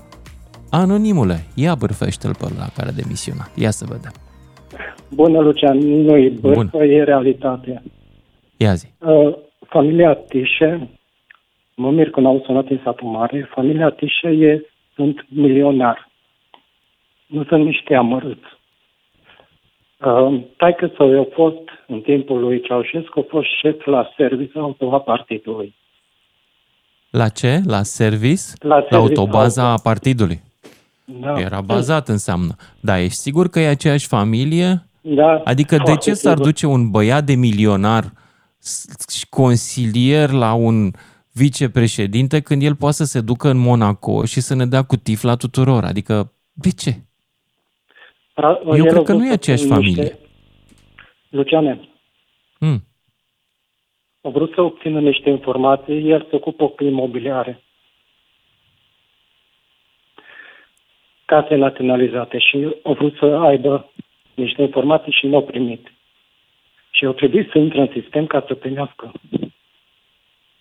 Anonimule, ia bârfește-l pe ăla care a demisionat. Ia să vedem. Bună, Lucian, nu e Bun. bârfă, e realitate. Ia zi. Uh, familia Tișe, mă mir că n-au sunat în satul mare, familia Tișe e, sunt milionari. Nu sunt niște amărâți. Uh, taică să eu fost, în timpul lui Ceaușescu, a fost șef la serviciu auto a partidului. La ce? La service? La La service autobaza auto. a partidului. Da. Era bazat, înseamnă. Da, ești sigur că e aceeași familie? Da, Adică de foarte ce s-ar sigur. duce un băiat de milionar s- și consilier la un vicepreședinte când el poate să se ducă în Monaco și să ne dea cu tifla tuturor? Adică, de ce? Ra- Eu el cred a că nu e fost aceeași niște- familie. Luciane, Hmm. A vrut să obțină niște informații, el se ocupă cu imobiliare. Case naționalizate și a vrut să aibă niște informații și nu au primit. Și au trebuit să intre în sistem ca să primească.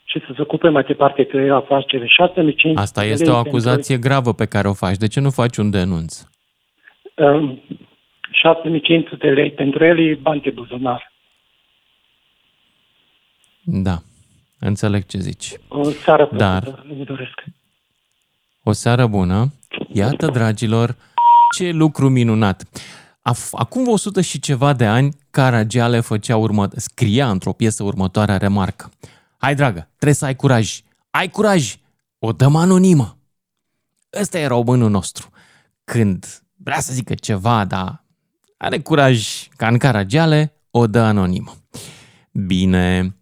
Și să se ocupe mai departe că era afacere 6500 Asta de este lei o pentru- acuzație gravă pe care o faci. De ce nu faci un denunț? Um, 6500 de lei pentru el e bani de buzunar. Da, înțeleg ce zici. O seară Dar- plăcută, îmi doresc. O seară bună. Iată, dragilor, ce lucru minunat. Af- Acum 100 și ceva de ani, Caragiale făcea urmă, scria într-o piesă următoarea remarcă. Hai, dragă, trebuie să ai curaj. Ai curaj! O dăm anonimă. Ăsta e românul nostru. Când vrea să zică ceva, dar are curaj ca în Caragiale, o dă anonimă. Bine,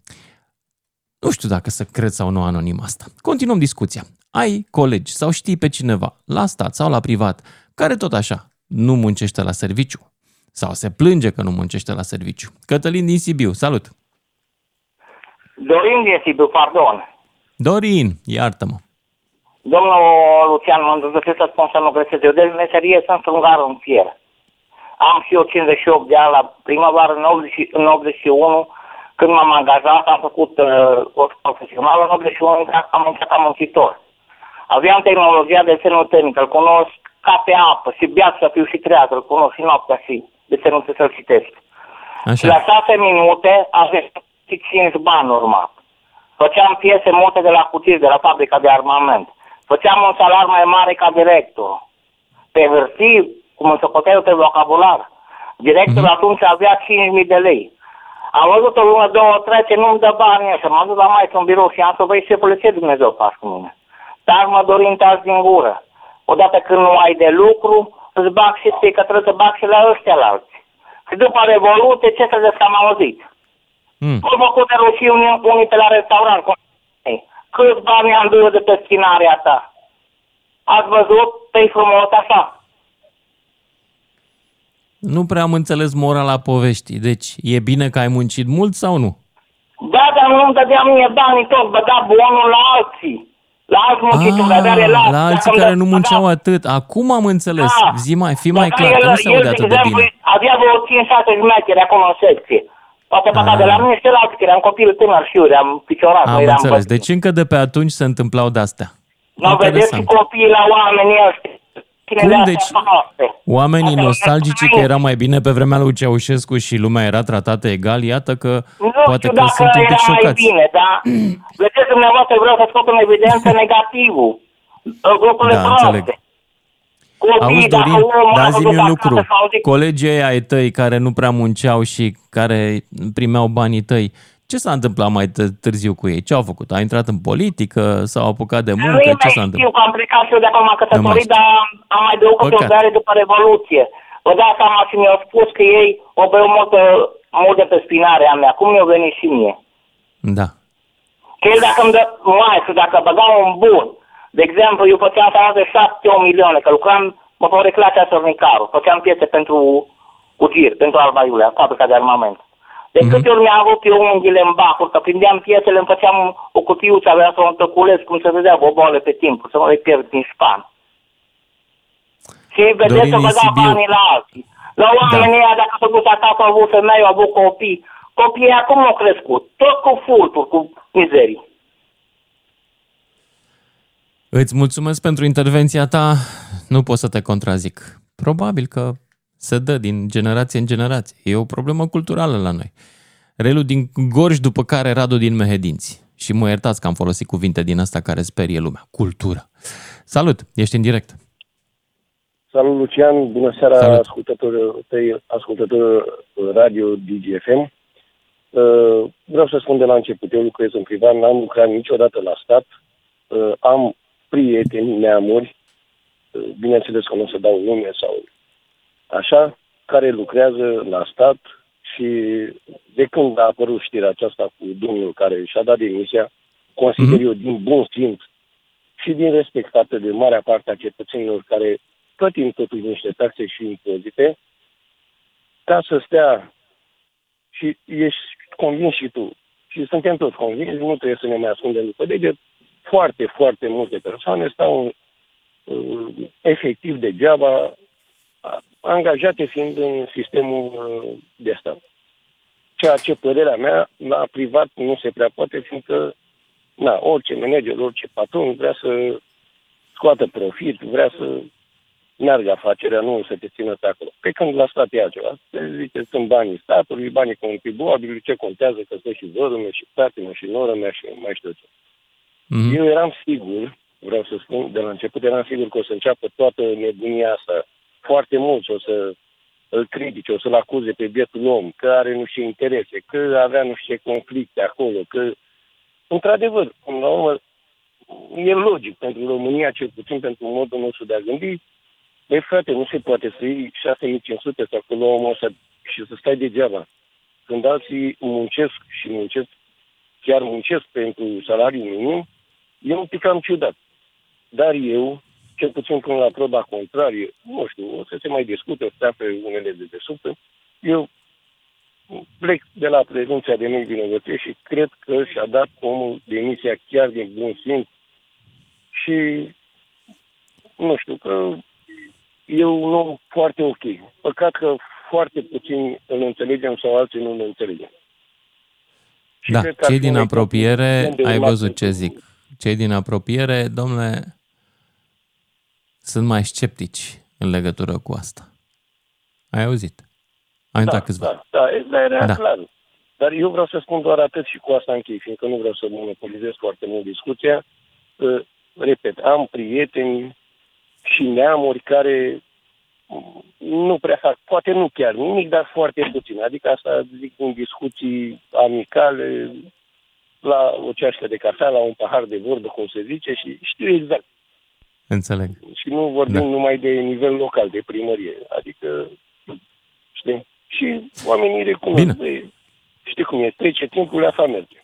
nu știu dacă să cred sau nu anonim asta. Continuăm discuția. Ai colegi sau știi pe cineva, la stat sau la privat, care tot așa nu muncește la serviciu sau se plânge că nu muncește la serviciu. Cătălin din Sibiu, salut! Dorin din Sibiu, pardon. Dorin, iartă-mă. Domnul Lucian, mă îndrăzăcesc să spun să nu greșesc. Eu de meserie sunt strungar în fier. Am și eu 58 de ani la primăvară, în, 80, în 81, când m-am angajat, am făcut uh, o profesională, în 81 am intrat ca muncitor. Aveam tehnologia de desenul tehnic, îl cunosc ca pe apă, și beat să fiu și trează, îl cunosc și noaptea și desenul să-l citesc. Și la șase minute aveam și 5 bani normal. Făceam piese multe de la cutii, de la fabrica de armament. Făceam un salar mai mare ca director. Pe hârtii, cum îl socotea eu pe vocabular. Directorul Mhm. atunci avea 5.000 de lei. Am văzut o lună, două, trece, nu-mi dă bani ăștia. M-am dus la mai în birou și am să văd șefule ce Dumnezeu faci cu mine. Dar mă dorim tați din gură. Odată când nu ai de lucru, îți bag și ție că trebuie să bag și la ăștia la alții. Și după Revoluție, ce să zic că am auzit? Mm. Au făcut de rușii unii, unii pe la restaurant. cu ei. Câți bani am dus de pe spinarea ta? Ați văzut? Pe frumos așa. Nu prea am înțeles morala poveștii. Deci, e bine că ai muncit mult sau nu? Da, dar nu-mi dădea mie banii tot, bă, da bonul la alții. La alți muncitori, avea relații. Ah, La alții Dacă care îmi nu dă- munceau atât. Acum am înțeles. Da. Zi mai, fi mai Dar clar, că el, nu se el, aude de atât de exemplu, bine. Avea vreo 5-6 șmecheri acolo în secție. Poate păcat de la mine și la alții, că eram copil tânăr și eu, eram piciorat, nu Am eram înțeles. bătrân. Deci încă de pe atunci se întâmplau de-astea. Nu vedeți și copiii la oamenii ăștia. Cine Cum, le deci, proaste. Oamenii Asta e nostalgici că era mai bine pe vremea lui Ceaușescu și lumea era tratată egal, iată că Nu poate știu că dacă sunt un pic era mai șocați. bine, dar vedeți dumneavoastră vreau să scot în evidență negativul. Grupurile Da, proaste. înțeleg. Copiii, Auzi, dacă Dorin, omul dar a zi văzut un acasă lucru. sau zic, Colegii ăia ai tăi care nu prea munceau și care primeau banii tăi, ce s-a întâmplat mai t- târziu cu ei? Ce au făcut? A intrat în politică? S-au apucat de Nu muncă? Ce mai s-a știu întâmplat? că am plecat și eu de acolo m-am Nu mai căsătorit, știu. dar am mai de o Păcat. câte o după Revoluție. Vă dați seama și mi-au spus că ei o beau mult, mult de pe spinarea mea. Cum mi-au venit și mie? Da. Că el dacă îmi dă, mai, că dacă băgam un bun, de exemplu, eu făceam salarii de 7 milioane, că lucram, mă fabrica cea Sornicaru, făceam piese pentru Ugir, pentru Alba Iulia, fabrica de armament. De Mhm. câte ori mi-am rupt eu unghiile în bacuri, că prindeam piesele, îmi făceam o cutiuță, avea să o întăculesc, cum se vedea boboale pe timp, să nu le pierd din span. Și vedeți Dorin că din vă da Sibiu. banii la alții. La oamenii ăia, dacă s-au dus acasă, au avut femei, au avut copii, copiii acum nu au crescut, tot cu furturi, cu mizerii. Îți mulțumesc pentru intervenția ta. Nu pot să te contrazic. Probabil că se dă din generație în generație. E o problemă culturală la noi. Relu din Gorj, după care Radu din Mehedinți. Și mă iertați că am folosit cuvinte din asta care sperie lumea. Cultură. Salut, ești în direct. Salut, Lucian. Bună seara, Salut. ascultător, tăi, ascultător radio DGFM. Uh, Vreau să spun de la început, eu lucrez în privat, n-am lucrat niciodată la stat, Uh, am prieteni, neamuri, uh, bineînțeles că nu o să dau nume sau așa, care lucrează la stat și de când a apărut știrea aceasta cu domnul care și-a dat demisia, consider eu din bun simț și din respect față de marea parte a cetățenilor care plătim totuși niște taxe și impozite, ca să stea și ești convins și tu. Și suntem toți convinși, nu trebuie să ne mai ascundem după deget. Foarte, foarte multe persoane stau uh, efectiv degeaba angajate fiind în sistemul uh, de stat. Ceea ce părerea mea, la privat nu se prea poate, fiindcă na, orice manager, orice patron vrea să scoată profit, vrea să meargă afacerea, nu să te țină pe acolo. Pe când la stat e altceva. Se zice, sunt banii statului, banii contribuabilului, ce contează că sunt și zorul meu, și fratele meu, și noră mea, și mai știu ce. Mm-hmm. Eu eram sigur, vreau să spun, de la început eram sigur că o să înceapă toată nebunia asta. Foarte mulți o să îl critice, o să-l acuze pe bietul om, că are nu știu interese, că avea nu știu ce conflicte acolo, că, într-adevăr, până la urmă, e logic pentru România, cel puțin pentru modul nostru de a gândi, Băi, frate, nu se poate să iei 6500 sau cu omul ăsta și să stai degeaba. Când alții muncesc și muncesc, chiar muncesc pentru salariul minim, e un pic cam ciudat. Dar eu, cel puțin până la proba contrarie, nu știu, o să se mai discute, stea pe unele de desubt, eu plec de la prezumția de nevinovăție și cred că și-a dat omul demisia chiar din bun simț și nu știu, că e un om foarte ok. Păcat că foarte puțin îl înțelegem sau alții nu îl înțelegem. Și da, cei din apropiere, ai văzut ce zic. Cei din apropiere, domnule, sunt mai sceptici în legătură cu asta. Ai auzit? Ai da, câțiva. Da, da, era Da. clar. Dar eu vreau să spun doar atât și cu asta închei, fiindcă nu vreau să monopolizez foarte mult discuția. Uh, Repet, am prieteni și neamuri care nu prea fac, poate nu chiar nimic, dar foarte puțin. Adică asta zic în discuții amicale, la o ceașcă de cafea, la un pahar de vorbă, cum se zice, și știu exact. Înțeleg. Și nu vorbim Da. numai de nivel local, de primărie. Adică, știi? Și oamenii recunosc. Bine. Băi, Știi cum e, trece timpul, la merge.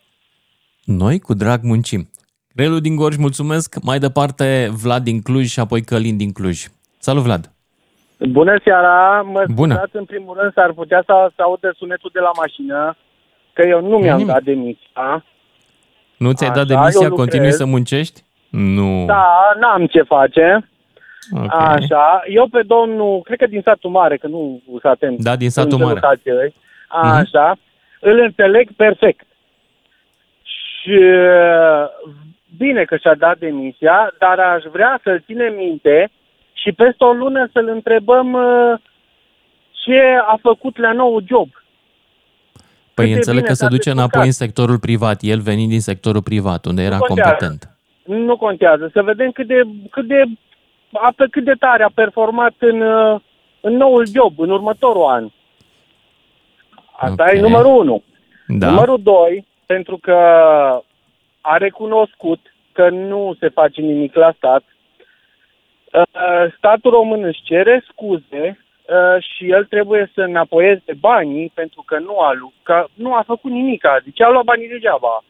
Noi cu drag muncim. Relu din Gorj, mulțumesc. Mai departe, Vlad din Cluj și apoi Călin din Cluj. Salut, Vlad! Bună seara! Mă Bună. scuzați, în primul rând, s-ar putea să, să audă sunetul de la mașină, că eu nu mi-am Nimic. dat demisia. Nu ți-ai dat Așa, demisia? eu lucrez. Continui să muncești? Nu. Da, n-am ce face. Ok. Așa. Eu pe domnul, cred că din satul mare, că nu sunt atent. Da, din satul în ce mare. locație e. Mhm. Așa. Îl înțeleg perfect. Și uh, bine că și-a dat demisia, dar aș vrea să-l ținem minte și peste o lună să-l întrebăm uh, ce a făcut la nou job. Păi Cât de înțeleg bine că se s-a duce descurcat. înapoi în sectorul privat, el venind din sectorul privat, unde era contează. competent. Nu contează. Să vedem cât de, cât de, a, pe cât de tare a performat în, uh, în noul job, în următorul an. Asta Ok. e numărul unu. Da. Numărul doi, pentru că a recunoscut că nu se face nimic la stat, uh, statul român își cere scuze uh, și el trebuie să înapoieze banii pentru că nu a, lu- că nu a făcut nimic. Deci a luat banii degeaba.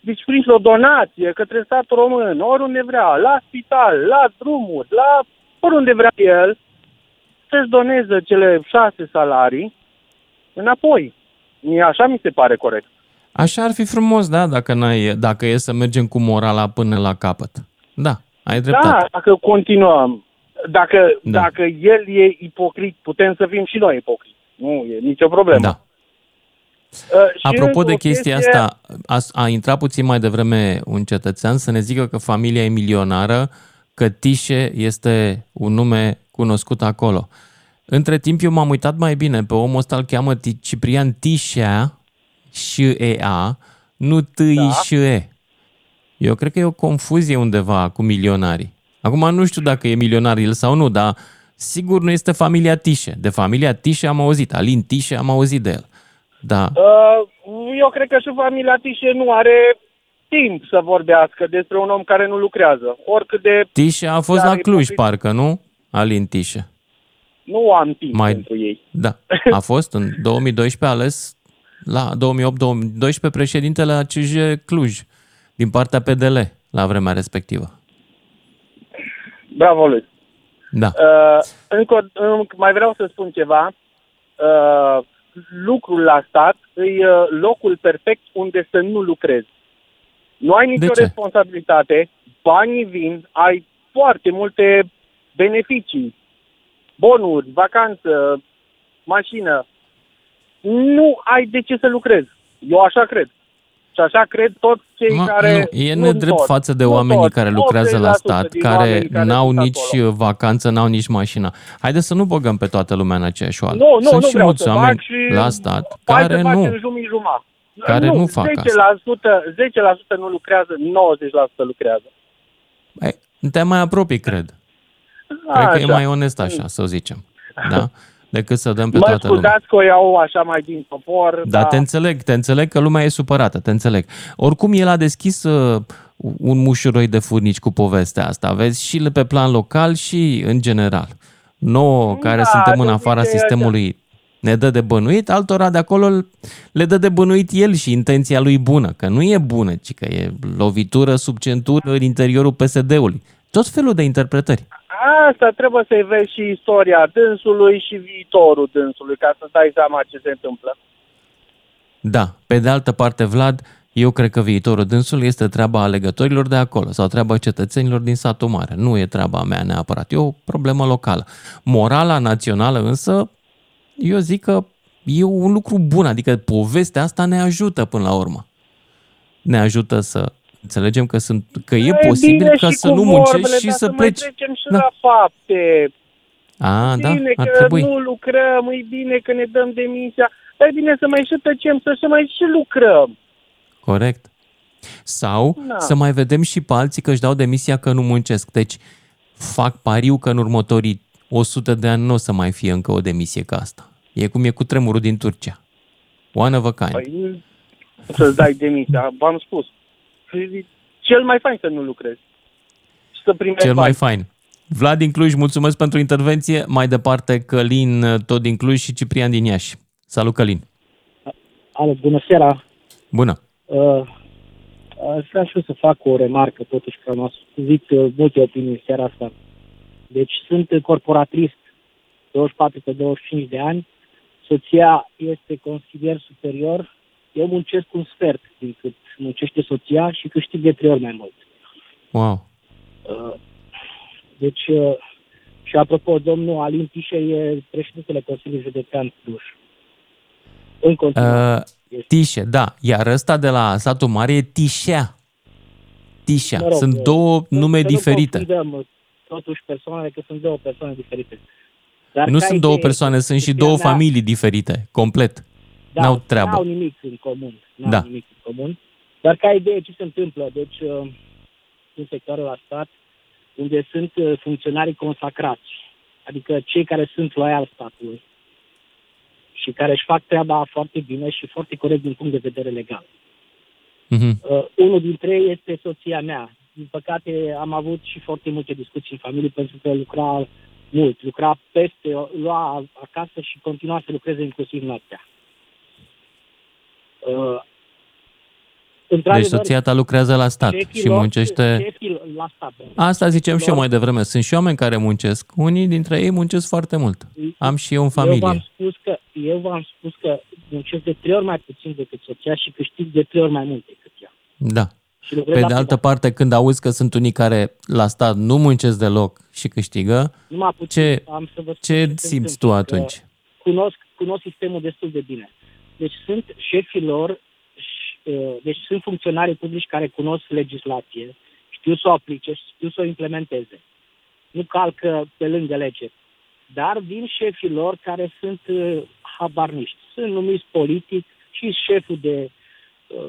Deci prin o donație către statul român, oriunde vrea, la spital, la drumuri, la oriunde vrea el, să-și doneze cele șase salarii înapoi. Mie Așa mi se pare corect. Așa ar fi frumos, da, dacă, n-ai, dacă e să mergem cu morala până la capăt. Da, ai dreptate. Da, dacă continuăm, dacă, Da. dacă el e ipocrit, putem să fim și noi ipocriți. Nu e nicio problemă. Da. Uh, și Apropo de o chestia asta, a, a intrat puțin mai devreme un cetățean să ne zică că familia e milionară, că Tișe este un nume cunoscut acolo. Între timp eu m-am uitat mai bine, pe omul ăsta îl cheamă Ti- Ciprian Tișea și EA, nu T da. și E. Eu cred că e o confuzie undeva cu milionarii. Acum nu știu dacă e milionar el sau nu, dar sigur nu este familia Tișe. De familia Tișe am auzit, Alin Tișe am auzit de el. Da. Uh, eu cred că și familia Tișe nu are timp să vorbească despre un om care nu lucrează. Oricât de... Tișe a fost Dar la Cluj, ipocrit- parcă, nu? Alin Tișe. Nu am timp Mai- pentru ei. Da. [laughs] A fost în 2012 ales la 2008-2012 președintele ACJ Cluj din partea PDL la vremea respectivă. Bravo lui. Da. Uh, încă, o- încă mai vreau să spun ceva. Uh, lucrul la stat e uh, locul perfect unde să nu lucrezi. Nu ai nicio ce? responsabilitate, banii vin, ai foarte multe beneficii, bonuri, vacanță, mașină. Nu ai de ce să lucrezi. Eu așa cred. Și așa cred toți cei Mă, care... nu, e nu nedrept toți, față de nu oamenii toți, care lucrează la 80% stat, din care oamenii care n-au sunt nici acolo. vacanță, n-au nici mașină. Haideți să nu băgăm pe toată lumea în aceeași oală. Nu, nu, Sunt nu și vreau mulți să fac oameni și la stat Hai care să nu. facem jumii-juma. Care nu fac 10%, 10% nu lucrează, 90% lucrează. Băi, te mai apropii, cred. Cred că e Așa. mai onest așa, să o zicem. Da? [laughs] Decât să dăm pe Mă toată lumea. scuzați că o iau așa mai din popor, Da, te înțeleg, te înțeleg că lumea e supărată, te înțeleg. Oricum, el a deschis uh, un mușuroi de furnici cu povestea asta, vezi, și pe plan local și în general. Nouă, care Da, suntem în de afara obicei sistemului, ne dă de bănuit, altora de acolo le dă de bănuit el și intenția lui bună, că nu e bună, ci că e lovitură sub centură în interiorul PSD-ului. Tot felul de interpretări. Asta trebuie să-i vezi și istoria dânsului și viitorul dânsului, ca să dai seama ce se întâmplă. Da, pe de altă parte, Vlad, eu cred că viitorul dânsul este treaba alegătorilor de acolo sau treaba cetățenilor din satul mare. Nu e treaba mea neapărat, e o problemă locală. Morala națională însă, eu zic că e un lucru bun, adică povestea asta ne ajută până la urmă. Ne ajută să înțelegem că, sunt, că e posibil bine ca și să cu nu vorbele, muncești și dar să mai pleci. trecem și Da. la fapte. A, da, bine ar că trebui. nu lucrăm, e bine că ne dăm demisia, dar e bine să mai și tăcem, să, să mai și lucrăm. Corect. Sau Da. să mai vedem și pe alții că își dau demisia că nu muncesc. Deci fac pariu că în următorii 100 de ani nu o să mai fie încă o demisie ca asta. E cum e cu tremurul din Turcia. One of a kind. Păi, să-ți dai demisia, v-am spus. E Cel mai fain să nu lucrezi. Și să primești Cel mai bani. fain. Vlad din Cluj, mulțumesc pentru intervenție. Mai departe, Călin, tot din Cluj și Ciprian din Iași. Salut, Călin. Alo, bună seara! Bună. Uh, aș vrea și eu să fac o remarcă, totuși, că am auzit uh, multe opinii în seara asta. Deci sunt corporatrist, 24 pe 25 de ani, soția este consilier superior, eu muncesc un sfert din cât muncește soția și câștig de trei ori mai mult. Wow. Uh, Deci, uh, și apropo, domnul Alin Tișe e președintele Consiliului Județean Cluj. În continuare. Uh, Tișe, da. Iar ăsta de la satul mare e Tișea. Tișea. Mă rog, Sunt uh, două nume să diferite. Nu confundăm, totuși persoanele, că sunt două persoane diferite. Dar nu ca sunt două idee, persoane, sunt și soția două mea- familii diferite, complet. Da, N-au treabă. N-au nimic în comun. N-au Da. nimic în comun. Dar ca idee, ce se întâmplă? Deci, uh, în sectorul la stat, unde sunt uh, funcționarii consacrați, adică cei care sunt loiali statului și care își fac treaba foarte bine și foarte corect din punct de vedere legal. Mhm. Uh, unul dintre ei este soția mea. Din păcate am avut și foarte multe discuții în familie pentru că lucra mult, lucra peste, lua acasă și continua să lucreze inclusiv noaptea. Uh, Deci într-adevăr, soția ta lucrează la stat șefii și lor- muncește... șefii la stat. Asta zicem și eu lor- mai devreme. Sunt și oameni care muncesc. Unii dintre ei muncesc foarte mult. Am și eu în Eu v-am familie. spus că, eu v-am spus că muncesc de trei ori mai puțin decât soția și câștig de trei ori mai mult decât ea. Da. Și lucrez Pe la de altă privat. parte, când auzi că sunt unii care la stat nu muncesc deloc și câștigă, Numai puțin, ce, am să vă spun ce se simți tu întâmplă, că atunci? Cunosc, cunosc sistemul destul de bine. Deci sunt șefii lor, și, uh, deci sunt funcționarii publici care cunosc legislație, știu să o aplice, știu să o implementeze. Nu calcă pe lângă lege. Dar vin șefii lor care sunt uh, habarniști. Sunt numiți politic și șeful de uh,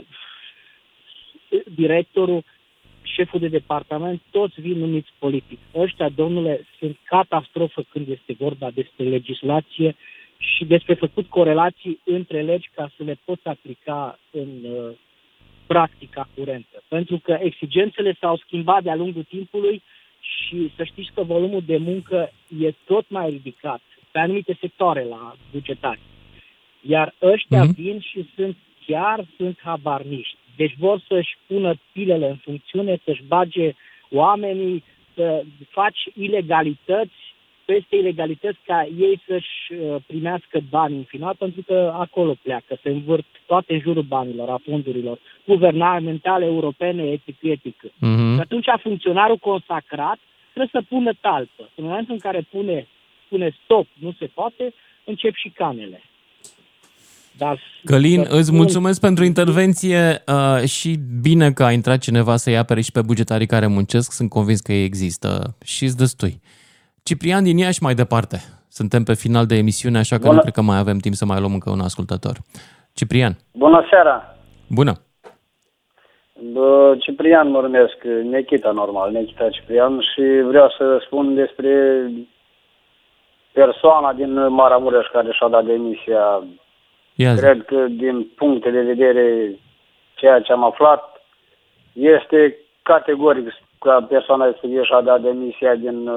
directorul, șeful de departament, toți vin numiți politic. Ăștia, domnule, sunt catastrofă când este vorba despre legislație și despre făcut corelații între legi ca să le poți aplica în uh, practica curentă. Pentru că exigențele s-au schimbat de-a lungul timpului și să știți că volumul de muncă e tot mai ridicat pe anumite sectoare la bugetari. Iar ăștia Mhm. vin și sunt chiar sunt habarniști. Deci vor să-și pună pilele în funcțiune, să-și bage oamenii, să faci ilegalități peste ilegalități ca ei să-și uh, primească bani în final, pentru că acolo pleacă, se învârt toate în jurul banilor, a fondurilor guvernamentale, europene, etc. etc. Mhm. Și atunci funcționarul consacrat trebuie să pună talpă. În momentul în care pune, spune stop, nu se poate, încep și canele. Dar Călin, să îți spun- mulțumesc pentru intervenție uh, și bine că a intrat cineva să-i apere și pe bugetarii care muncesc. Sunt convins că ei există și îți destui. Ciprian din Iași mai departe. Suntem pe final de emisiune, așa că Bună. nu cred că mai avem timp să mai luăm încă un ascultător. Ciprian, Bună seara! bună! Bă, Ciprian mă numesc, Nechita normal, Nechita Ciprian și vreau să spun despre persoana din Maramureș care și-a dat demisia. Ia zi. Cred că din puncte de vedere ceea ce am aflat este categoric ca persoana respectivă și-a dat demisia din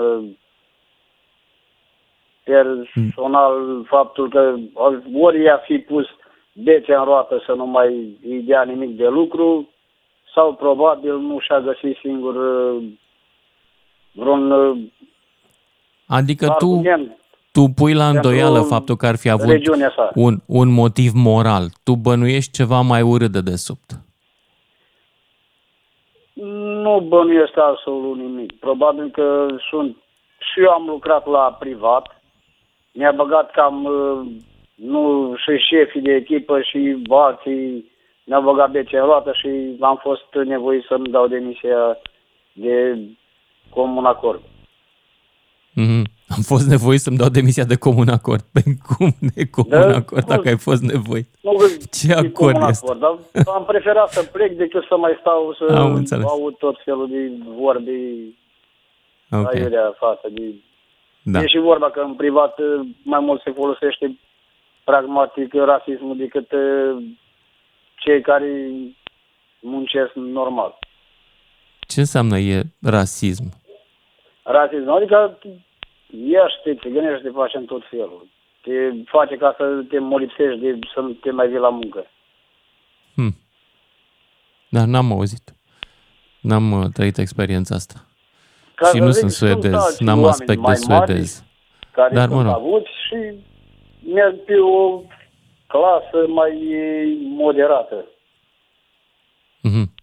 uh, personal faptul că ori i-a fi pus bețe în roată să nu mai îi dea nimic de lucru sau probabil nu și-a găsit singur uh, vreun uh, Adică tu, argument tu pui la pentru îndoială faptul că ar fi avut regiunea sa. un, un motiv moral. Tu bănuiești ceva mai urât de desubt. Nu bănuiesc absolut nimic. Probabil că sunt... Și eu am lucrat la privat. Mi-a băgat cam... uh, Nu și șefii de echipă și alții ne-au băgat bețe în roată și am fost nevoit să-mi dau demisia de comun acord. Mhm. Am fost nevoit să-mi dau demisia de comun acord. Pe cum de comun Da, acord dacă ai fost nevoit? Nu, Ce de acord comun este? acord, dar am preferat să plec decât să mai stau să Am înțeles. aud tot felul de vorbe Ok. aiurea față de Da. E și vorba că în privat uh, mai mult se folosește pragmatic rasismul decât uh, cei care muncesc normal. Ce înseamnă e rasism? Rasism, adică ești, te țigănești, te faci în tot felul. Te face ca să te molipsești de să nu te mai vii la muncă. Hm. Dar n-am auzit. N-am uh, trăit experiența asta. Ca și să nu zic, sunt sunt suedez, alți n-am oameni aspect de mai mari suedez. Care Dar, sunt mă rog. avuți și merg pe o clasă mai moderată. Mhm.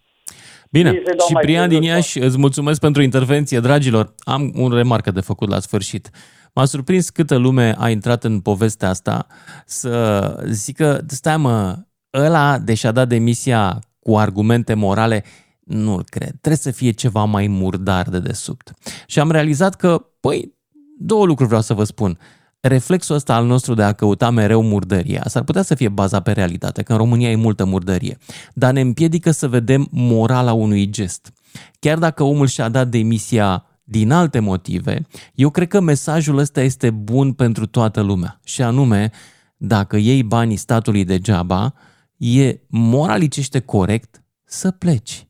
Bine, Ei se dau mai Ciprian din târziu, Iași, îți mulțumesc pentru intervenție. Dragilor, am un remarcă de făcut la sfârșit. M-a surprins câtă lume a intrat în povestea asta să zică, stai mă, ăla, deși a dat demisia cu argumente morale, nu-l cred. Trebuie să fie ceva mai murdar de desubt. Și am realizat că, păi, două lucruri vreau să vă spun. Reflexul ăsta al nostru de a căuta mereu murdăria s-ar putea să fie bazat pe realitate, că în România e multă murdărie, dar ne împiedică să vedem morala unui gest. Chiar dacă omul și-a dat demisia din alte motive, eu cred că mesajul ăsta este bun pentru toată lumea. Și anume, dacă iei banii statului degeaba, e moralicește corect să pleci.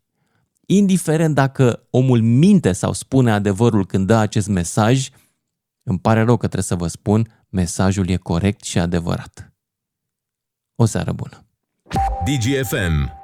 Indiferent dacă omul minte sau spune adevărul când dă acest mesaj, îmi pare rău că trebuie să vă spun, mesajul e corect și adevărat. O seară bună! DGFM